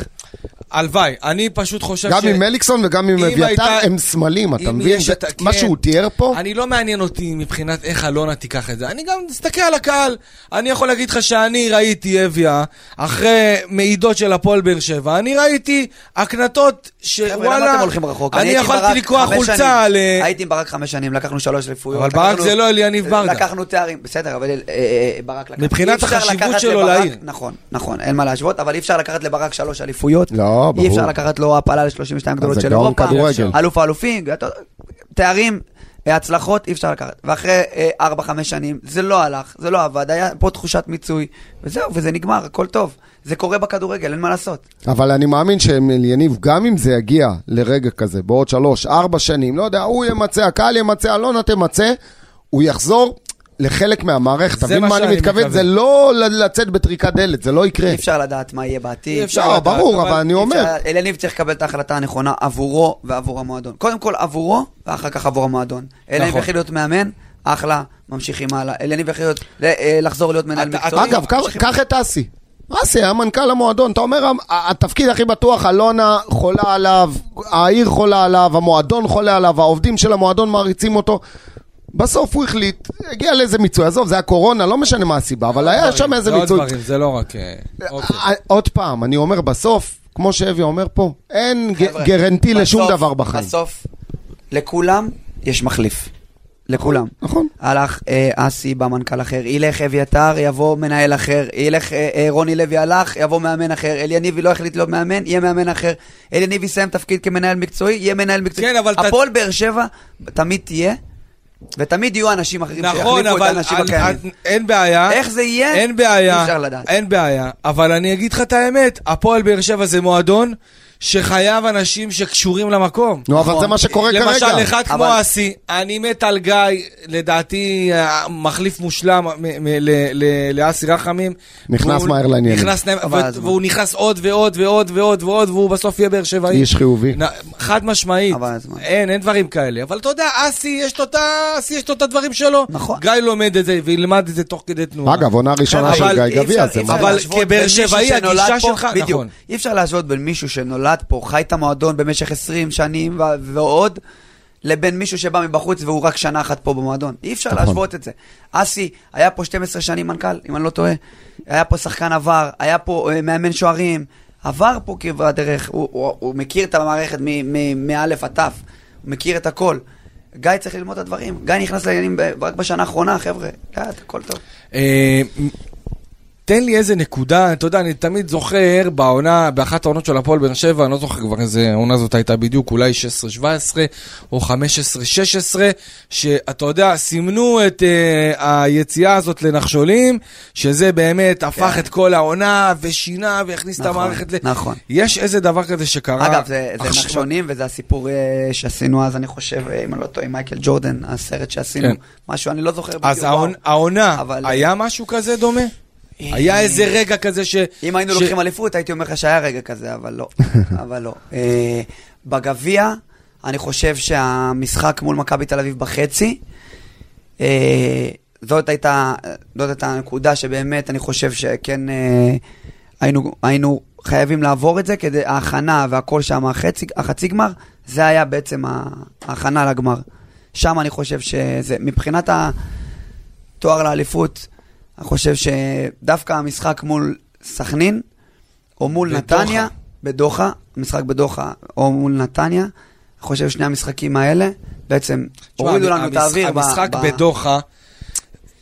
הלוואי, אני פשוט חושב גם ש... עם מליקסון וגם עם אביתר הייתה- הם סמלים, אתה מבין? את- מה כן. שהוא תיאר פה, אני לא מעניין אותי מבחינת איך אלונה תיקח את זה. אני גם מסתכל על הקהל. אני יכול להגיד לך שאני ראיתי אביה, אחרי מעידות של הפועל באר שבע, אני ראיתי הקנטות חבר'ה, למה שוואלה, אתם הולכים רחוק? אני יכולתי לקרוע חולצה שנים. על... הייתי עם ברק חמש שנים, לקחנו שלוש אליפויות. אבל ברק זה לא אליניב ברדה. לקחנו תארים, בסדר, אבל אה, אה, ברק לקח. מבחינת החשיבות שלו לברק- לעיר. נכון, נכון, אין מה להשוות, אבל אי אפשר לקחת לברק שלוש אליפויות. לא, ברור. אי אפשר לקחת לו הפעלה ל-32 גדולות של אירופה. אלוף האלופים, תארים. אה, הצלחות אי אפשר לקחת, ואחרי 4-5 שנים זה לא הלך, זה לא עבד, היה פה תחושת מיצוי, וזהו, וזה נגמר, הכל טוב. זה קורה בכדורגל, אין מה לעשות. אבל אני מאמין שאליניב, גם אם זה יגיע לרגע כזה, בעוד שלוש, ארבע שנים, לא יודע, הוא ימצא, הקהל ימצא, אלונה תמצא, הוא יחזור לחלק מהמערכת. מבין מה מה אני שאני מתכוון? זה לא לצאת בטריקת דלת, זה לא יקרה. אי אפשר לדעת מה יהיה בעתיד. אי אפשר לא, לדעת, ברור, אבל אני אומר, אליניב צריך לקבל את ההחלטה הנכונה עבורו ועבור המועדון. קודם כל עבורו, ואחר כך עבור המועדון. אם נכון. יחליט להיות מאמן, אחלה, ממשיכים הלאה. להיות, ל- אה, לחזור להיות מנהל מקצועי. אגב, קח- את אסי. אסי היה מנכ"ל המועדון, אתה אומר, התפקיד הכי בטוח, אלונה חולה עליו, העיר חולה עליו, המועדון חולה עליו, העובדים של המועדון מעריצים אותו. בסוף הוא החליט, הגיע לאיזה מיצוי, עזוב, זה היה קורונה, לא משנה מה הסיבה, אבל היה שם איזה זה עוד מיצוי. זה לא רק... אה, אוקיי. אה, עוד פעם, אני אומר בסוף, כמו שאבי אומר פה, אין גרנטי לשום דבר בחיים. בסוף, לכולם יש מחליף. לכולם. נכון. הלך אה, אסי, בא מנכ"ל אחר, ילך אביתר, יבוא מנהל אחר, ילך אה, אה, רוני לוי הלך, יבוא מאמן אחר, אליניבי לא החליט להיות מאמן, יהיה מאמן אחר, אליניבי יסיים תפקיד כמנהל מקצועי, יהיה מנהל מקצועי. כן, אבל הפועל באר שבע תמיד תהיה, ותמיד יהיו אנשים אחרים נכון, שיחליפו את האנשים הקיימים. אין בעיה. איך זה יהיה? אין בעיה. אי אפשר לדעת. אין בעיה. אבל אני אגיד לך את האמת, הפועל באר שבע זה מועדון שחייב אנשים שקשורים למקום. נו, אבל נכון. זה מה שקורה כרגע. למשל, אחד כמו אסי, אני מת על גיא, לדעתי אה, מחליף מושלם ל- לאסי רחמים. נכנס מהר לעניינים. הזמן. והוא נכנס עוד ועוד ועוד ועוד ועוד, והוא בסוף יהיה באר שבעי. איש חיובי. חד משמעית. אין, אין דברים כאלה. אבל אתה יודע, אסי, יש לו את ה- אסי, יש לו את הדברים שלו. נכון. גיא לומד את זה וילמד את זה תוך כדי תנועה. אגב, עונה ראשונה אבל של גיא גביע, זה אפשר אבל כבאר שבעי, הגישה פה- שלך-. נכון. אי אפשר להשוות בין מישהו שנולד פה, חי את המועדון במשך 20 שנים ו- ועוד, לבין מישהו שבא מבחוץ והוא רק שנה אחת פה במועדון. אי אפשר נכון. להשוות את זה. אסי היה פה 12 שנים מנכ"ל, אם אני לא טועה. היה פה שחקן עבר, היה פה אה, מאמן שוערים. עבר פה כברת דרך, הוא, הוא, הוא מכיר את המערכת מא' עד ת', הוא מכיר את הכל. גיא צריך ללמוד את הדברים. גיא נכנס לעניינים ב- רק בשנה האחרונה, חבר'ה. לאט, הכל טוב. אה, תן לי איזה נקודה, אתה יודע, אני תמיד זוכר בעונה, באחת העונות של הפועל באר שבע, אני לא זוכר כבר איזה עונה זאת הייתה בדיוק, אולי 16-17 או 15-16, שאתה יודע, סימנו את uh, היציאה הזאת לנחשולים, שזה באמת הפך כן. את כל העונה ושינה והכניס את נכון, המערכת ל... נכון. יש איזה דבר כזה שקרה... אגב, זה, זה עכשיו- נחשונים, וזה הסיפור אה, שעשינו אז, אני חושב, אה, אם אני לא טועה, עם מייקל ג'ורדן, הסרט שעשינו, כן. משהו, אני לא זוכר אז בדיוק. העונה- העונה, אבל- היה משהו כזה דומה? היה איזה רגע כזה ש... אם היינו לוקחים אליפות, הייתי אומר לך שהיה רגע כזה, אבל לא. אבל לא. אה, בגביע, אני חושב שהמשחק מול מכבי תל אביב בחצי, אה, זאת הייתה, זאת הייתה הנקודה שבאמת אני חושב שכן אה, היינו, היינו חייבים לעבור את זה, כדי ההכנה והכל שם, החצי, החצי גמר, זה היה בעצם ההכנה לגמר. שם אני חושב שזה, מבחינת התואר לאליפות, אני חושב שדווקא המשחק מול סכנין, או מול בדוחה. נתניה, בדוחה, המשחק בדוחה, או מול נתניה, אני חושב שני המשחקים האלה, בעצם הורידו לנו את האוויר. המשחק ב- בדוחה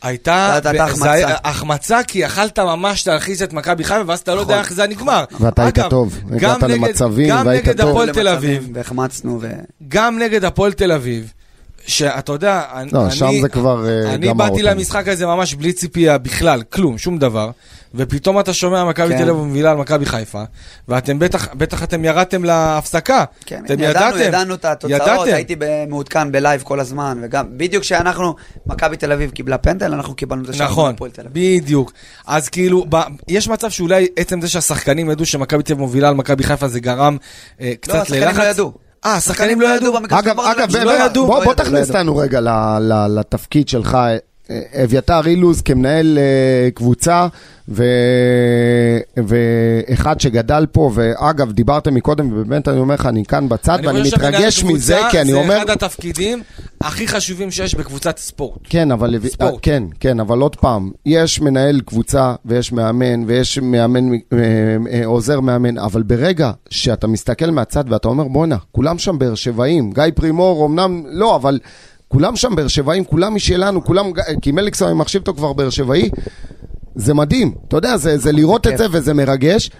הייתה, החמצה. זה היה החמצה כי יכלת ממש להלחיץ את מכבי חיפה ואז אתה לא יודע נכון, איך זה נגמר. ואתה היית טוב, גם הגעת נגד- למצבים גם והיית נגד טוב. הפועל תל אביב, והחמצנו, ו... גם נגד הפועל תל אביב, שאתה יודע, אני, לא, שם אני- זה כבר, אה, אני באתי אותנו. למשחק הזה ממש בלי ציפייה בכלל, כלום, שום דבר, ופתאום אתה שומע מכבי כן. תל אביב מובילה על מכבי חיפה, ואתם בטח, בטח אתם ירדתם להפסקה, כן, אתם ידענו, ידעתם, ידענו את התוצאות, ידעתם. הייתי מעודכן בלייב כל הזמן, וגם בדיוק כשאנחנו, מכבי תל אביב קיבלה פנדל, אנחנו קיבלנו את השער נכון, מהפועל תל אביב. בדיוק. אז כאילו, ב, יש מצב שאולי עצם זה שהשחקנים ידעו שמכבי תל אביב מובילה על מכבי חיפה זה גרם אה, קצת לא, ללחץ. השחקנים לא ידעו. אה, השחקנים לא ידעו? במגרש, אגב, אגב, בוא לא בוא לא תכניס. אותנו רגע לתפקיד שלך, אביתר אילוז כמנהל אה, קבוצה ו- ואחד שגדל פה, ואגב, דיברתם מקודם, ובאמת אני אומר לך, אני כאן בצד, ואני חושב שמנהל מתרגש מזה, כי אני אומר... זה אחד התפקידים הכי חשובים שיש בקבוצת ספורט. כן, אבל... ספורט. כן, כן, אבל עוד פעם, יש מנהל קבוצה ויש מאמן ויש מאמן, אה, אה, עוזר מאמן, אבל ברגע שאתה מסתכל מהצד ואתה אומר, בואנה, כולם שם באר שבעים, גיא פרימור, אמנם לא, אבל כולם שם באר שבעים, כולם משלנו, כולם, כי מליקסון, אני מחשיב אותו כבר באר שבעי, זה מדהים, אתה יודע, זה, זה לראות את זה וזה מרגש.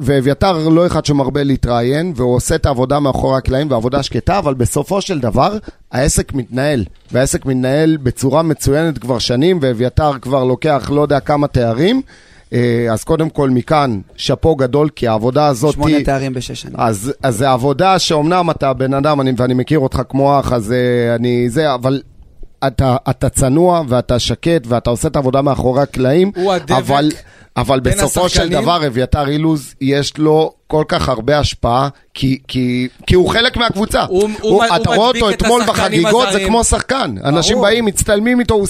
ואביתר לא אחד שמרבה להתראיין, והוא עושה את העבודה מאחורי הקלעים, ועבודה שקטה, אבל בסופו של דבר, העסק מתנהל. והעסק מתנהל בצורה מצוינת כבר שנים, ואביתר כבר לוקח לא יודע כמה תארים. אה, אז קודם כל מכאן, שאפו גדול, כי העבודה הזאת שמונה היא... תארים בשש שנים. אז, אז זה עבודה שאומנם אתה בן אדם, אני, ואני מכיר אותך כמו אח, אז אה, אני זה, אבל אתה, אתה צנוע ואתה שקט ואתה עושה את העבודה מאחורי הקלעים, הוא הדבק אבל, אבל בסופו של השחקנים. דבר אביתר אילוז יש לו כל כך הרבה השפעה, כי, כי, כי הוא חלק מהקבוצה. הוא- הוא- הוא אתה רואה אותו את אתמול בחגיגות, זה הזרים. כמו שחקן. אנשים ברור. באים, מצטלמים איתו, הוא...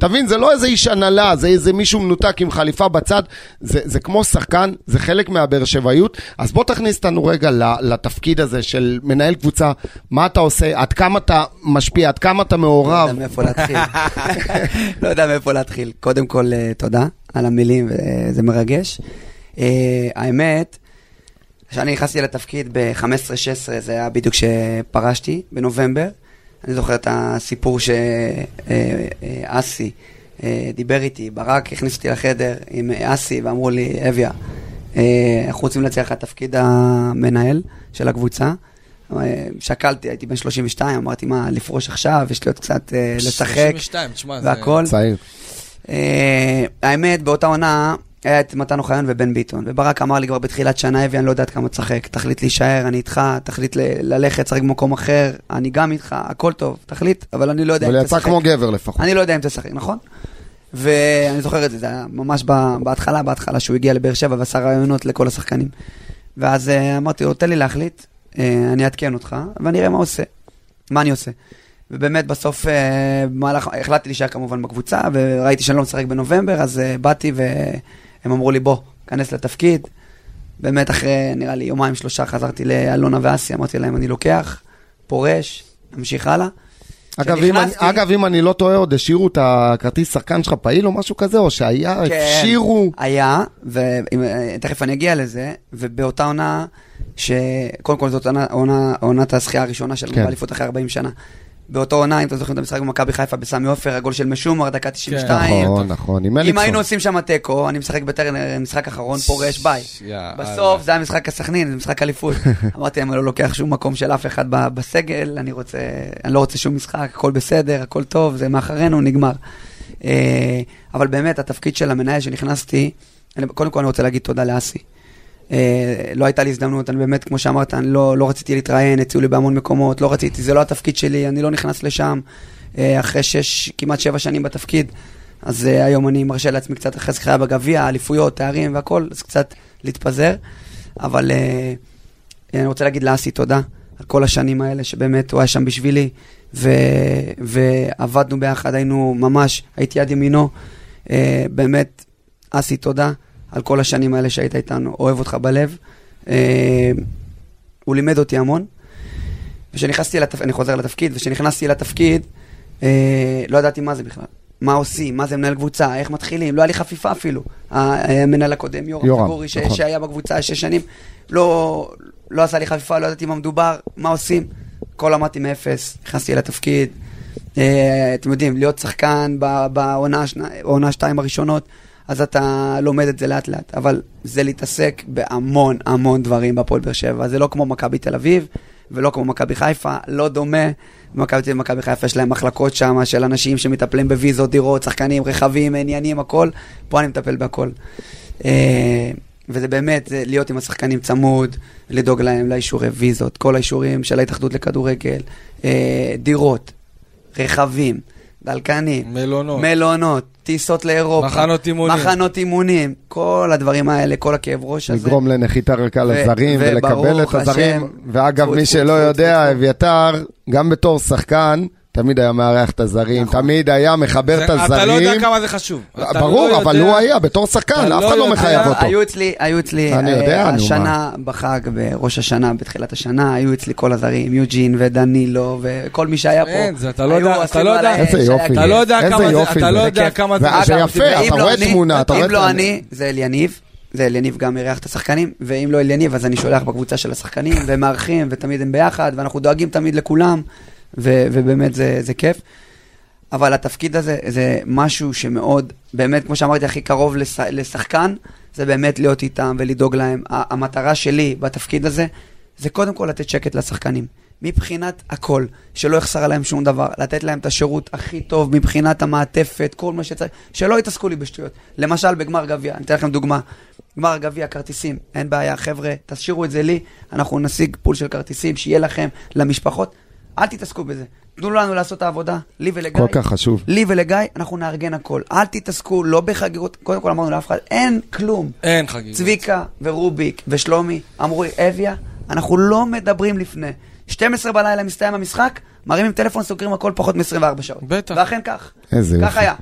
תבין, זה לא איזה איש הנהלה, זה איזה מישהו מנותק עם חליפה בצד, זה, זה כמו שחקן, זה חלק מהבאר שבעיות. אז בוא תכניס אותנו רגע ל- לתפקיד הזה של מנהל קבוצה, מה אתה עושה, עד כמה אתה משפיע, עד כמה אתה לא מעורב. יודע מאיפה להתחיל. לא יודע מאיפה להתחיל. קודם כל, אה, תודה על המילים, זה מרגש. אה, האמת, כשאני נכנסתי לתפקיד ב-15-16, זה היה בדיוק כשפרשתי, בנובמבר. אני זוכר את הסיפור שאסי אה, דיבר איתי, ברק הכניס אותי לחדר עם אסי ואמרו לי, אביה, אה, אנחנו רוצים להציע לך את תפקיד המנהל של הקבוצה. אה, שקלתי, הייתי בן 32, אמרתי, מה, לפרוש עכשיו, יש לי עוד קצת אה, לשחק 32, תשמע, זה... והכל. צעיר. אה, האמת, באותה עונה היה את מתן אוחיון ובן ביטון, וברק אמר לי כבר בתחילת שנה, אבי, אני לא יודע עד כמה תשחק, תחליט להישאר, אני איתך, תחליט ל- ללכת, לשחק במקום אחר, אני גם איתך, הכל טוב, תחליט, אבל אני לא יודע אבל אם יצא תשחק. כמו גבר לפחות. אני לא יודע אם תשחק, נכון? ואני זוכר את זה, זה היה ממש בהתחלה, בהתחלה שהוא הגיע לבאר שבע ועשה רעיונות לכל השחקנים. ואז אה, אמרתי לו, תן לי להחליט, אה, אני אעדכן אותך, ואני אראה מה עושה, מה אני עושה. ובאמת בסוף, אה, במהלך, החלטתי להישאר כמובן בקבוצה, וראיתי שאני לא משחק בנובמבר, אז אה, באתי והם אמרו לי, בוא, כנס לתפקיד. באמת אחרי, נראה לי, יומיים שלושה חזרתי לאלונה ואסי, אמרתי להם, אני לוקח, פורש, נמשיך הלאה. אגב אם, אני, אגב, אם אני לא טועה, עוד השאירו את הכרטיס שחקן שלך פעיל או משהו כזה, או שהיה, כן. הפשירו. היה, ותכף אני אגיע לזה, ובאותה עונה, שקודם כל זאת עונה- עונה- עונת הזכייה הראשונה שלנו כן. באליפות אחרי 40 שנה. באותו עונה, אם אתם זוכרים את המשחק במכבי חיפה בסמי עופר, הגול של משומר, דקה 92. נכון, נכון, עם אם מליקסון. היינו עושים שם תיקו, אני משחק בטרנר, משחק אחרון, פורש, ביי. בסוף זה היה משחק הסכנין, זה משחק אליפות. אמרתי להם, אני לא לוקח שום מקום של אף אחד בסגל, אני רוצה, אני לא רוצה שום משחק, הכל בסדר, הכל טוב, זה מאחרינו, נגמר. אה, אבל באמת, התפקיד של המנהל שנכנסתי, אני- קודם כל אני רוצה להגיד תודה לאסי. אה, לא הייתה לי הזדמנות, אני באמת, כמו שאמרת, אני לא, לא רציתי להתראיין, הציעו לי בהמון מקומות, לא רציתי, זה לא התפקיד שלי, אני לא נכנס לשם אה, אחרי שש, כמעט שבע שנים בתפקיד. אז אה, היום אני מרשה לעצמי קצת אחרי זכייה בגביע, אליפויות, תארים והכל, אז קצת להתפזר. אבל אני רוצה להגיד לאסי תודה על כל השנים האלה, שבאמת הוא היה שם בשבילי, ו, ועבדנו ביחד, היינו ממש, הייתי יד ימינו. באמת, אסי, תודה על כל השנים האלה שהיית איתנו, אוהב אותך בלב. אה, הוא לימד אותי המון. וכשנכנסתי לתפקיד, אני חוזר לתפקיד, וכשנכנסתי לתפקיד, אה, לא ידעתי מה זה בכלל. מה עושים, מה זה מנהל קבוצה, איך מתחילים, לא היה לי חפיפה אפילו. המנהל הקודם, יורם ציבורי, ש- נכון. שהיה בקבוצה שש שנים, לא, לא עשה לי חפיפה, לא ידעתי מה מדובר, מה עושים. הכל למדתי מאפס, נכנסתי לתפקיד. אה, אתם יודעים, להיות שחקן בעונה השנה- בעונה שתיים הראשונות, אז אתה לומד את זה לאט לאט, אבל זה להתעסק בהמון המון דברים בהפועל באר שבע. זה לא כמו מכבי תל אביב, ולא כמו מכבי חיפה, לא דומה. במכבי תל אביב חיפה יש להם מחלקות שם של אנשים שמטפלים בוויזות, דירות, שחקנים, רכבים, עניינים, הכל. פה אני מטפל בהכל. אה, וזה באמת, זה להיות עם השחקנים צמוד, לדאוג להם לאישורי ויזות, כל האישורים של ההתאחדות לכדורגל, אה, דירות, רכבים, דלקנים, מלונות. מלונות, טיסות לאירופה, מחנות אימונים. מחנות אימונים, כל הדברים האלה, כל הכאב ראש הזה. לגרום לנחיתה ריקה ו- לזרים ולקבל את השם, הזרים. ואגב, מי שלא יודע. אביתר, גם בתור שחקן, תמיד היה מארח את הזרים, נכון. תמיד היה מחבר זה- את הזרים. אתה לא יודע כמה זה חשוב. אתה ברור, לא אבל יודע- הוא היה בתור שחקן, אף לא אחד לא יודע- מחייב אותו. היו אצלי, היו אצלי, אני אה, השנה בחג, בראש השנה, בתחילת השנה, היו אצלי כל הזרים, יוג'ין ודנילו, וכל מי שהיה פה. אין, זה אתה לא יודע- אתה לא יודע- איזה יופי. אתה לא יודע איזה כמה זה- יופי אתה לא. יודע. כמה זה... יפה, אתה לא רואה תמונה, אתה רואה אם לא אני, זה אליניב. זה אליניב גם אירח את השחקנים, ואם לא אליניב, אז אני שולח בקבוצה של השחקנים, והם מארחים, ותמיד הם ביחד, ואנחנו דואגים תמיד לכולם, ו- ובאמת זה, זה כיף. אבל התפקיד הזה זה משהו שמאוד, באמת, כמו שאמרתי, הכי קרוב לש, לשחקן, זה באמת להיות איתם ולדאוג להם. המטרה שלי בתפקיד הזה, זה קודם כל לתת שקט לשחקנים. מבחינת הכל, שלא יחסר עליהם שום דבר, לתת להם את השירות הכי טוב מבחינת המעטפת, כל מה שצריך, שלא יתעסקו לי בשטויות. למשל, בגמר גביע, אני אתן לכם דוגמה. גמר גביע, כרטיסים, אין בעיה, חבר'ה, תשאירו את זה לי, אנחנו נשיג פול של כרטיסים, שיהיה לכם, למשפחות, אל תתעסקו בזה. תנו לנו לעשות את העבודה, לי ולגיא. כל כך חשוב. לי ולגיא, אנחנו נארגן הכל. אל תתעסקו, לא בחגיגות, קודם כל אמרנו לאף אחד, אין כלום. אין חגיגה. צביקה ורוביק ושלומי אמרו אביה, אנחנו לא מדברים לפני. 12 בלילה מסתיים המשחק, מרימים טלפון, סוגרים הכל פחות מ-24 שעות. בטח. ואכן כך. איזה כך יופי. היה.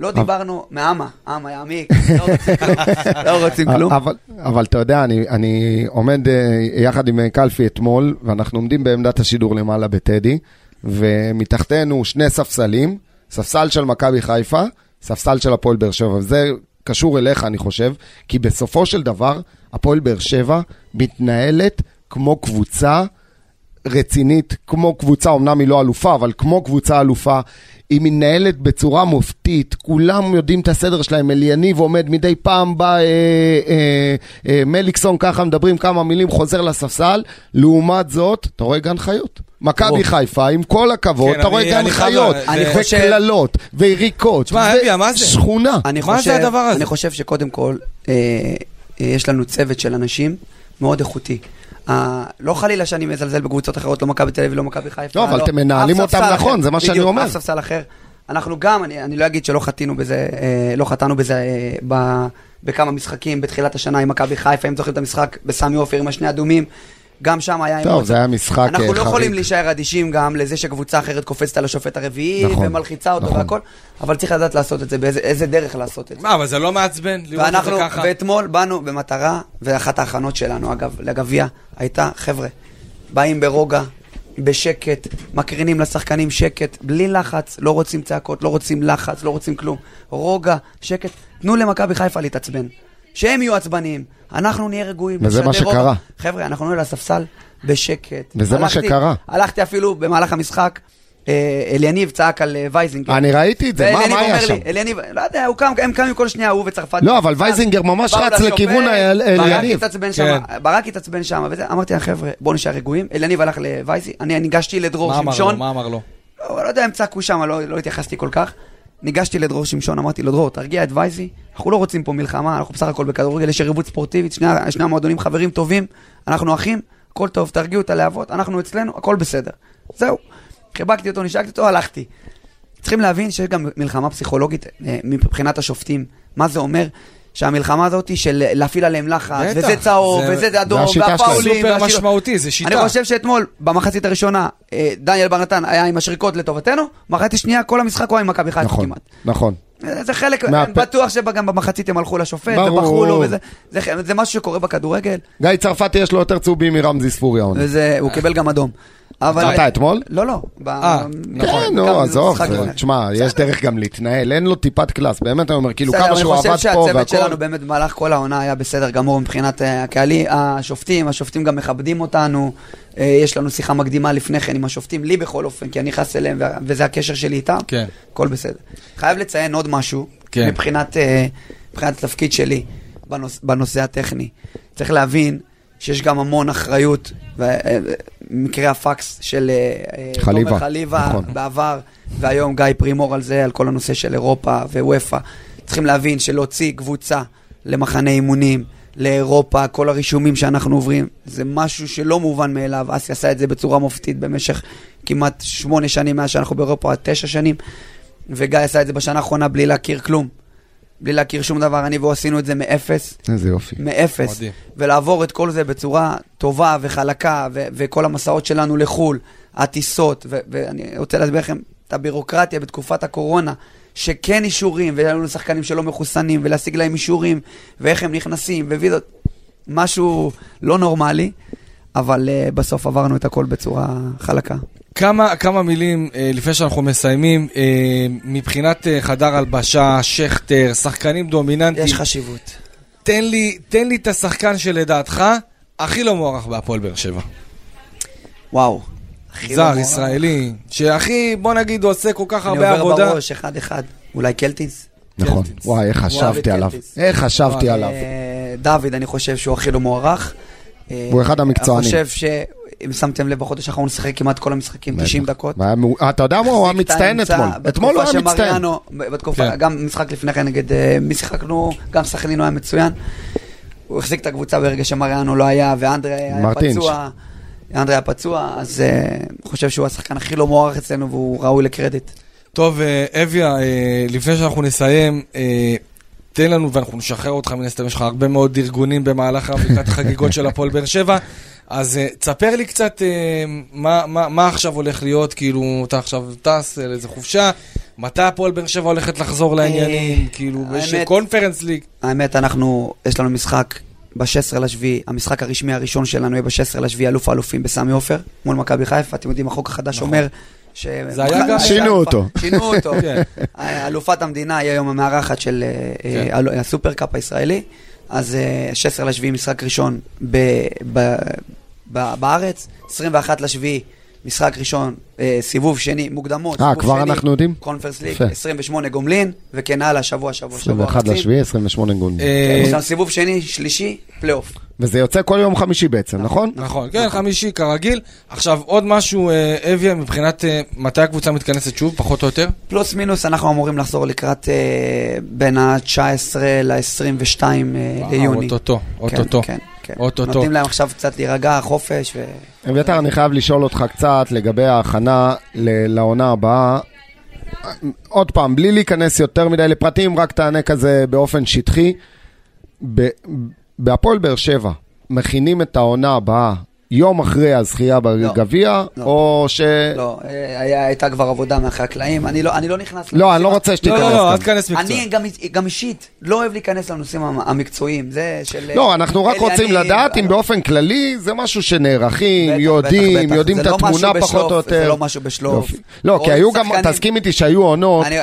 לא דיברנו מאמה, אמה יעמיק, לא רוצים כלום. לא רוצים כלום. אבל, אתה יודע, אני, אני עומד אה, יחד עם אה, קלפי אתמול, ואנחנו עומדים בעמדת השידור למעלה בטדי, ומתחתנו שני ספסלים, ספסל של מכבי חיפה, ספסל של הפועל באר שבע, וזה קשור אליך, אני חושב, כי בסופו של דבר, הפועל באר שבע מתנהלת כמו קבוצה רצינית, כמו קבוצה, אמנם היא לא אלופה, אבל כמו קבוצה אלופה, היא מתנהלת בצורה מופתית, כולם יודעים את הסדר שלהם, אליניב עומד מדי פעם בא אה, אה, אה, מליקסון ככה, מדברים כמה מילים, חוזר לספסל, לעומת זאת, אתה רואה גן חיות. מכבי. חיפה, עם כל הכבוד, כן, אתה רואה גן חייב חיות, וקללות, ויריקות, תשמע, אביה, מה זה? שכונה. אני מה חושב, זה הדבר הזה? אני חושב שקודם כל, אה, אה, יש לנו צוות של אנשים מאוד איכותי. אה, לא חלילה שאני מזלזל בקבוצות אחרות, לא מכבי תל אביב, לא מכבי חיפה. לא, אבל אתם מנהלים אותם נכון. זה מה שאני בדיוק, אומר. אף ספסל אחר. אנחנו גם, אני, אני לא אגיד שלא חטינו בזה, אה, לא חטאנו בזה אה, ב, בכמה משחקים בתחילת השנה עם מכבי חיפה, אם זוכרים את המשחק בסמי עופר עם השני אדומים. גם שם היה... טוב. זה היה משחק, אנחנו אה, לא יכולים חריג. להישאר אדישים גם לזה שקבוצה אחרת קופצת על השופט הרביעי, נכון, ומלחיצה אותו נכון. והכל, אבל צריך לדעת לעשות את זה, באיזה איזה דרך לעשות את זה. מה, אבל זה לא מעצבן לראות את זה ואנחנו, ככה? ואתמול באנו במטרה, ואחת ההכנות שלנו, אגב, לגביע, הייתה, חבר'ה, באים ברוגע, בשקט, מקרינים לשחקנים שקט, בלי לחץ, לא רוצים צעקות, לא רוצים לחץ, לא רוצים כלום. רוגע, שקט. תנו למכבי חיפה להתעצבן. שהם יהיו עצבניים, אנחנו נהיה רגועים. וזה מה. שקרה. חבר'ה, אנחנו נהיה לספסל בשקט. וזה מה הלכתי- שקרה. הלכתי אפילו במהלך המשחק, אה, אליניב צעק על אה, וייזינגר. אני ראיתי את זה, מה מה היה שם? לי, אליניב, לא יודע, הוא קם, הם קמים כל שנייה, הוא וצרפת. לא, אבל וייזינגר ממש רץ לכיוון אליניב. התעצבן שם, כן. ברק התעצבן שם, אמרתי להם, חבר'ה, בואו נשאר רגועים. אליניב הלך לווייזי, אני ניגשתי לדרור מה? שמשון. מה אמר לו? לא, לא יודע אם צעקו שם, לא, לא התייחסתי כל כך. ניגשתי לדרור שמשון, אמרתי לו, דרור, תרגיע את וייזי, אנחנו לא רוצים פה מלחמה, אנחנו בסך הכל בכדורגל, יש יריבות ספורטיבית, שני, שני המועדונים חברים טובים, אנחנו אחים, הכל טוב, תרגיעו את הלהבות, אנחנו אצלנו, הכל בסדר. זהו. חיבקתי אותו, נשקתי אותו, הלכתי. צריכים להבין שיש גם מלחמה פסיכולוגית אה, מבחינת השופטים. מה זה אומר? שהמלחמה הזאת היא של להפעיל עליהם לחץ, וזה צהוב, זה- וזה אדום, זה. והפאולים, סופר והשיר- משמעותי, זה שיטה. אני חושב שאתמול, במחצית הראשונה, אה, דניאל בר נתן היה עם השריקות לטובתנו, מחצית שנייה, כל המשחק הוא היה עם מכבי חיפה נכון, כמעט. נכון. אה, זה חלק, מהפ- בטוח שגם במחצית הם הלכו לשופט, ברור. ובחרו לו, וזה זה, זה משהו שקורה בכדורגל, גיא צרפתי יש לו יותר צהובים מרמזי ספורי העונה. הוא קיבל גם אדום. אבל... אתה אתמול? לא, לא. אה, נכון, כן, נו, עזוב. תשמע, יש דרך גם להתנהל, אין לו טיפת קלאס, באמת אני אומר, כאילו בסדר, כמה אני שהוא חושב עבד פה שהצוות והכל. שלנו באמת במהלך כל העונה היה בסדר גמור מבחינת אה, הקהלי, השופטים, השופטים גם מכבדים אותנו, אה, יש לנו שיחה מקדימה לפני כן עם השופטים, לי בכל אופן, כי אני נכנס אליהם וזה הקשר שלי איתם, כן. הכל בסדר. חייב לציין עוד משהו, כן. מבחינת, אה, מבחינת התפקיד שלי בנוש, בנושא הטכני. צריך להבין שיש גם המון אחריות, ומקרה הפקס של אה, אה, חליבה, תומר חליבה נכון. בעבר, והיום גיא פרימור על זה, על כל הנושא של אירופה ווופא. צריכים להבין שלהוציא קבוצה למחנה אימונים, לאירופה, כל הרישומים שאנחנו עוברים, זה משהו שלא מובן מאליו. אסי עשה את זה בצורה מופתית במשך כמעט שמונה שנים מאז שאנחנו באירופה, תשע שנים, וגיא עשה את זה בשנה האחרונה בלי להכיר כלום. בלי להכיר שום דבר, אני והוא עשינו את זה מאפס, איזה יופי. מאפס, מדהים. ולעבור את כל זה בצורה טובה וחלקה, ו- וכל המסעות שלנו לחו"ל, הטיסות, ו- ואני רוצה להסביר לכם את הבירוקרטיה בתקופת הקורונה, שכן אישורים, והיו לנו שחקנים שלא מחוסנים, ולהשיג להם אישורים, ואיך הם נכנסים, וויזות, משהו לא נורמלי, אבל uh, בסוף עברנו את הכל בצורה חלקה. כמה, כמה מילים אה, לפני שאנחנו מסיימים, אה, מבחינת אה, חדר הלבשה, שכטר, שחקנים דומיננטיים, יש חשיבות. תן לי, תן לי את השחקן שלדעתך הכי לא מוערך בהפועל באר שבע. וואו. לא זר, מוערך. ישראלי, שהכי, בוא נגיד, הוא עושה כל כך אני הרבה עובר עבודה. בראש, אחד-אחד. אולי קלטינס? נכון. קלטינס. וואי, איך חשבתי עליו. קלטינס. איך חשבתי וואי, עליו. אה, דוד, אני חושב שהוא הכי לא מוערך. אה, הוא אחד המקצוענים. אני חושב שאם שמתם לב, בחודש האחרון הוא שיחק כמעט כל המשחקים, 90 בטח. דקות. מאו- אתה יודע מה? הוא היה מצטיין אתמול. אתמול הוא היה מצטיין. בתקופה, כן. גם משחק לפני כן נגד אה, מי שיחקנו, גם סכנין היה מצוין. הוא החזיק את הקבוצה ברגע שמריאנו לא היה, ואנדרה היה. פצוע. אנדרי היה פצוע, אז אה, אני חושב שהוא השחקן הכי לא מוערך אצלנו והוא ראוי לקרדיט. טוב, אה, אביה, אה, לפני שאנחנו נסיים, אה, תן לנו, ואנחנו נשחרר אותך מן הסתם, יש לך הרבה מאוד ארגונים במהלך לקראת החגיגות של הפועל באר שבע, אז אה, תספר לי קצת אה, מה, מה, מה עכשיו הולך להיות, כאילו, אתה עכשיו טס אה, לאיזה חופשה, מתי הפועל באר שבע הולכת לחזור לעניינים, כאילו, יש קונפרנס ליג. האמת, אנחנו, יש לנו משחק ב-16 לשביעי, המשחק הרשמי הראשון שלנו יהיה ב-16 לשביעי, אלוף האלופים בסמי עופר, מול מכבי חיפה. אתם יודעים, החוק החדש אומר ש... זה היה גם- שינו אותו. שינו אותו. כן. אלופת המדינה היא היום המארחת של אה, כן. אה, הסופרקאפ הישראלי. אז אה, 16 לשביעי משחק ראשון ב- ב- ב- בארץ, 21 לשביעי משחק ראשון, אה, סיבוב שני, מוקדמות. אה, סיבוב כבר שני, אנחנו יודעים? קונפרנס ליג, יפה. 28 גומלין, וכן הלאה, שבוע, שבוע, שבוע. 21 רצים. לשביעי, 28 גולים. אה, כן, יש לנו סיבוב שני, שלישי, פלייאוף. וזה יוצא כל יום חמישי בעצם, נכון? נכון, כן, חמישי כרגיל. עכשיו, עוד משהו, אה, אביה, מבחינת אה, מתי הקבוצה מתכנסת שוב, פחות או יותר? פלוס מינוס, אנחנו אמורים לחזור לקראת אה, בין ה-19 ל-22 אה, ליוני. אוטוטו, כן, אוטוטו. כן, כן. אוטוטו. נותנים להם עכשיו קצת להירגע, חופש, ו... אביתר, אני חייב לשאול אותך קצת לגבי ההכנה לעונה הבאה. עוד פעם, בלי להיכנס יותר מדי לפרטים, רק תענה כזה באופן שטחי. בהפועל באר שבע, מכינים את העונה הבאה יום אחרי הזכייה בגביע, לא. או ש... לא, אה, היה- הייתה כבר עבודה מאחורי הקלעים, אני לא אני לא נכנס... לא, אני לא לנושאים- רוצה לא, שתיכנס לא, לא, אל כאן. תיכנס מקצוע. אני גם, גם אישית לא אוהב להיכנס לנושאים המ- המקצועיים, זה של... לא, אנחנו רק אלי, רוצים אני- לדעת אם באופן כללי זה משהו שנערכים, בטח, יודעים, בטח, בטח. יודעים את לא התמונה משהו פחות בשלוף, או יותר. זה לא משהו בשלוף. לא, כי היו גם, שחקנים- תסכים איתי שהיו עונות, אני-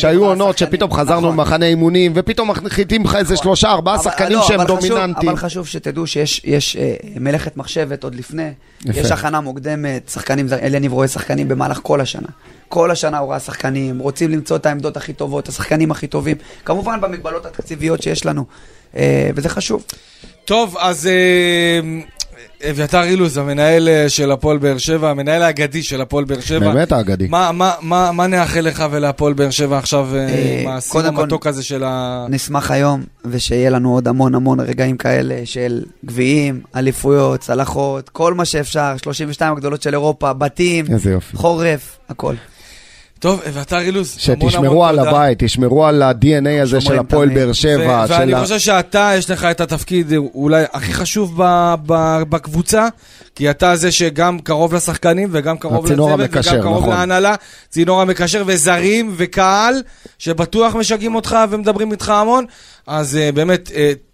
שהיו אני- עונות שפתאום חזרנו נכון. למחנה אימונים, ופתאום מחליטים לך איזה שלושה, ארבעה אבל- שחקנים לא, שהם דומיננטיים. אבל חשוב שתדעו שיש יש, אה, מלאכת מחשבת עוד לפני. יפה. יש הכנה מוקדמת, שחקנים, אליניב רואה שחקנים במהלך כל השנה. כל השנה הוא ראה שחקנים, רוצים למצוא את העמדות הכי טובות, השחקנים הכי טובים. כמובן במגבלות התקציביות שיש לנו, אה, וזה חשוב. טוב, אז אה, אביתר אילוז, המנהל אה, של הפועל באר שבע, המנהל האגדי של הפועל באר שבע. באמת האגדי. מה, מה, מה, מה נאחל לך ולהפועל באר שבע עכשיו אה, אה, עם הסיום המתוק הזה של ה... נשמח היום, ושיהיה לנו עוד המון המון רגעים כאלה של גביעים, אליפויות, צלחות, כל מה שאפשר, 32 הגדולות של אירופה, בתים. חורף, הכל. טוב, אביתר אילוז, המון שתשמרו המון על תודה. הבית, תשמרו על ה-DNA הזה של הפועל. באר שבע. ואני חושב שאתה, יש לך את התפקיד אה, אולי הכי חשוב בקבוצה, כי אתה זה שגם קרוב לשחקנים וגם קרוב לצוות וגם קרוב נכון. להנהלה, צינור המקשר וזרים וקהל, שבטוח משגעים אותך ומדברים איתך המון, אז uh, באמת...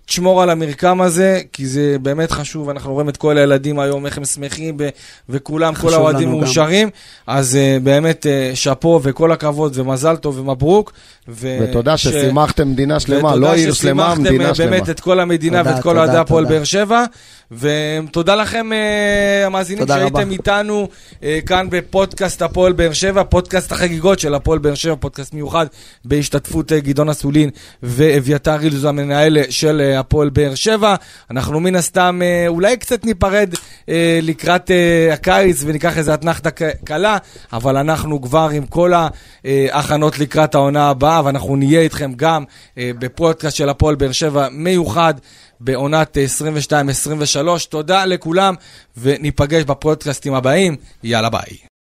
תשמור על המרקם הזה, כי זה באמת חשוב, אנחנו רואים את כל הילדים היום, איך הם שמחים, ו- וכולם, כל האוהדים. מאושרים, אז uh, באמת uh, שאפו וכל הכבוד ומזל טוב ומברוק. ו- ותודה ש- ששימחתם מדינה שלמה, ותודה לא עיר שלמה, ששימחתם, מדינה אה, שלמה. באמת את כל המדינה תודה, ואת כל אוהדי הפועל. באר שבע. ותודה לכם, אה, המאזינים, שהייתם רבה. איתנו אה, כאן בפודקאסט הפועל באר שבע, פודקאסט החגיגות של הפועל באר שבע, פודקאסט מיוחד בהשתתפות אה, גדעון אסולין ואביתר אילוז, המנהל של אה, הפועל באר שבע. אנחנו מן הסתם אה, אולי קצת ניפרד אה, לקראת אה, הקיץ וניקח איזה אתנחתה קלה, אבל אנחנו כבר עם כל ההכנות לקראת העונה הבאה, ואנחנו נהיה איתכם גם אה, בפודקאסט של הפועל באר שבע מיוחד. בעונת 22-23. תודה לכולם, וניפגש בפודקאסטים הבאים. יאללה ביי.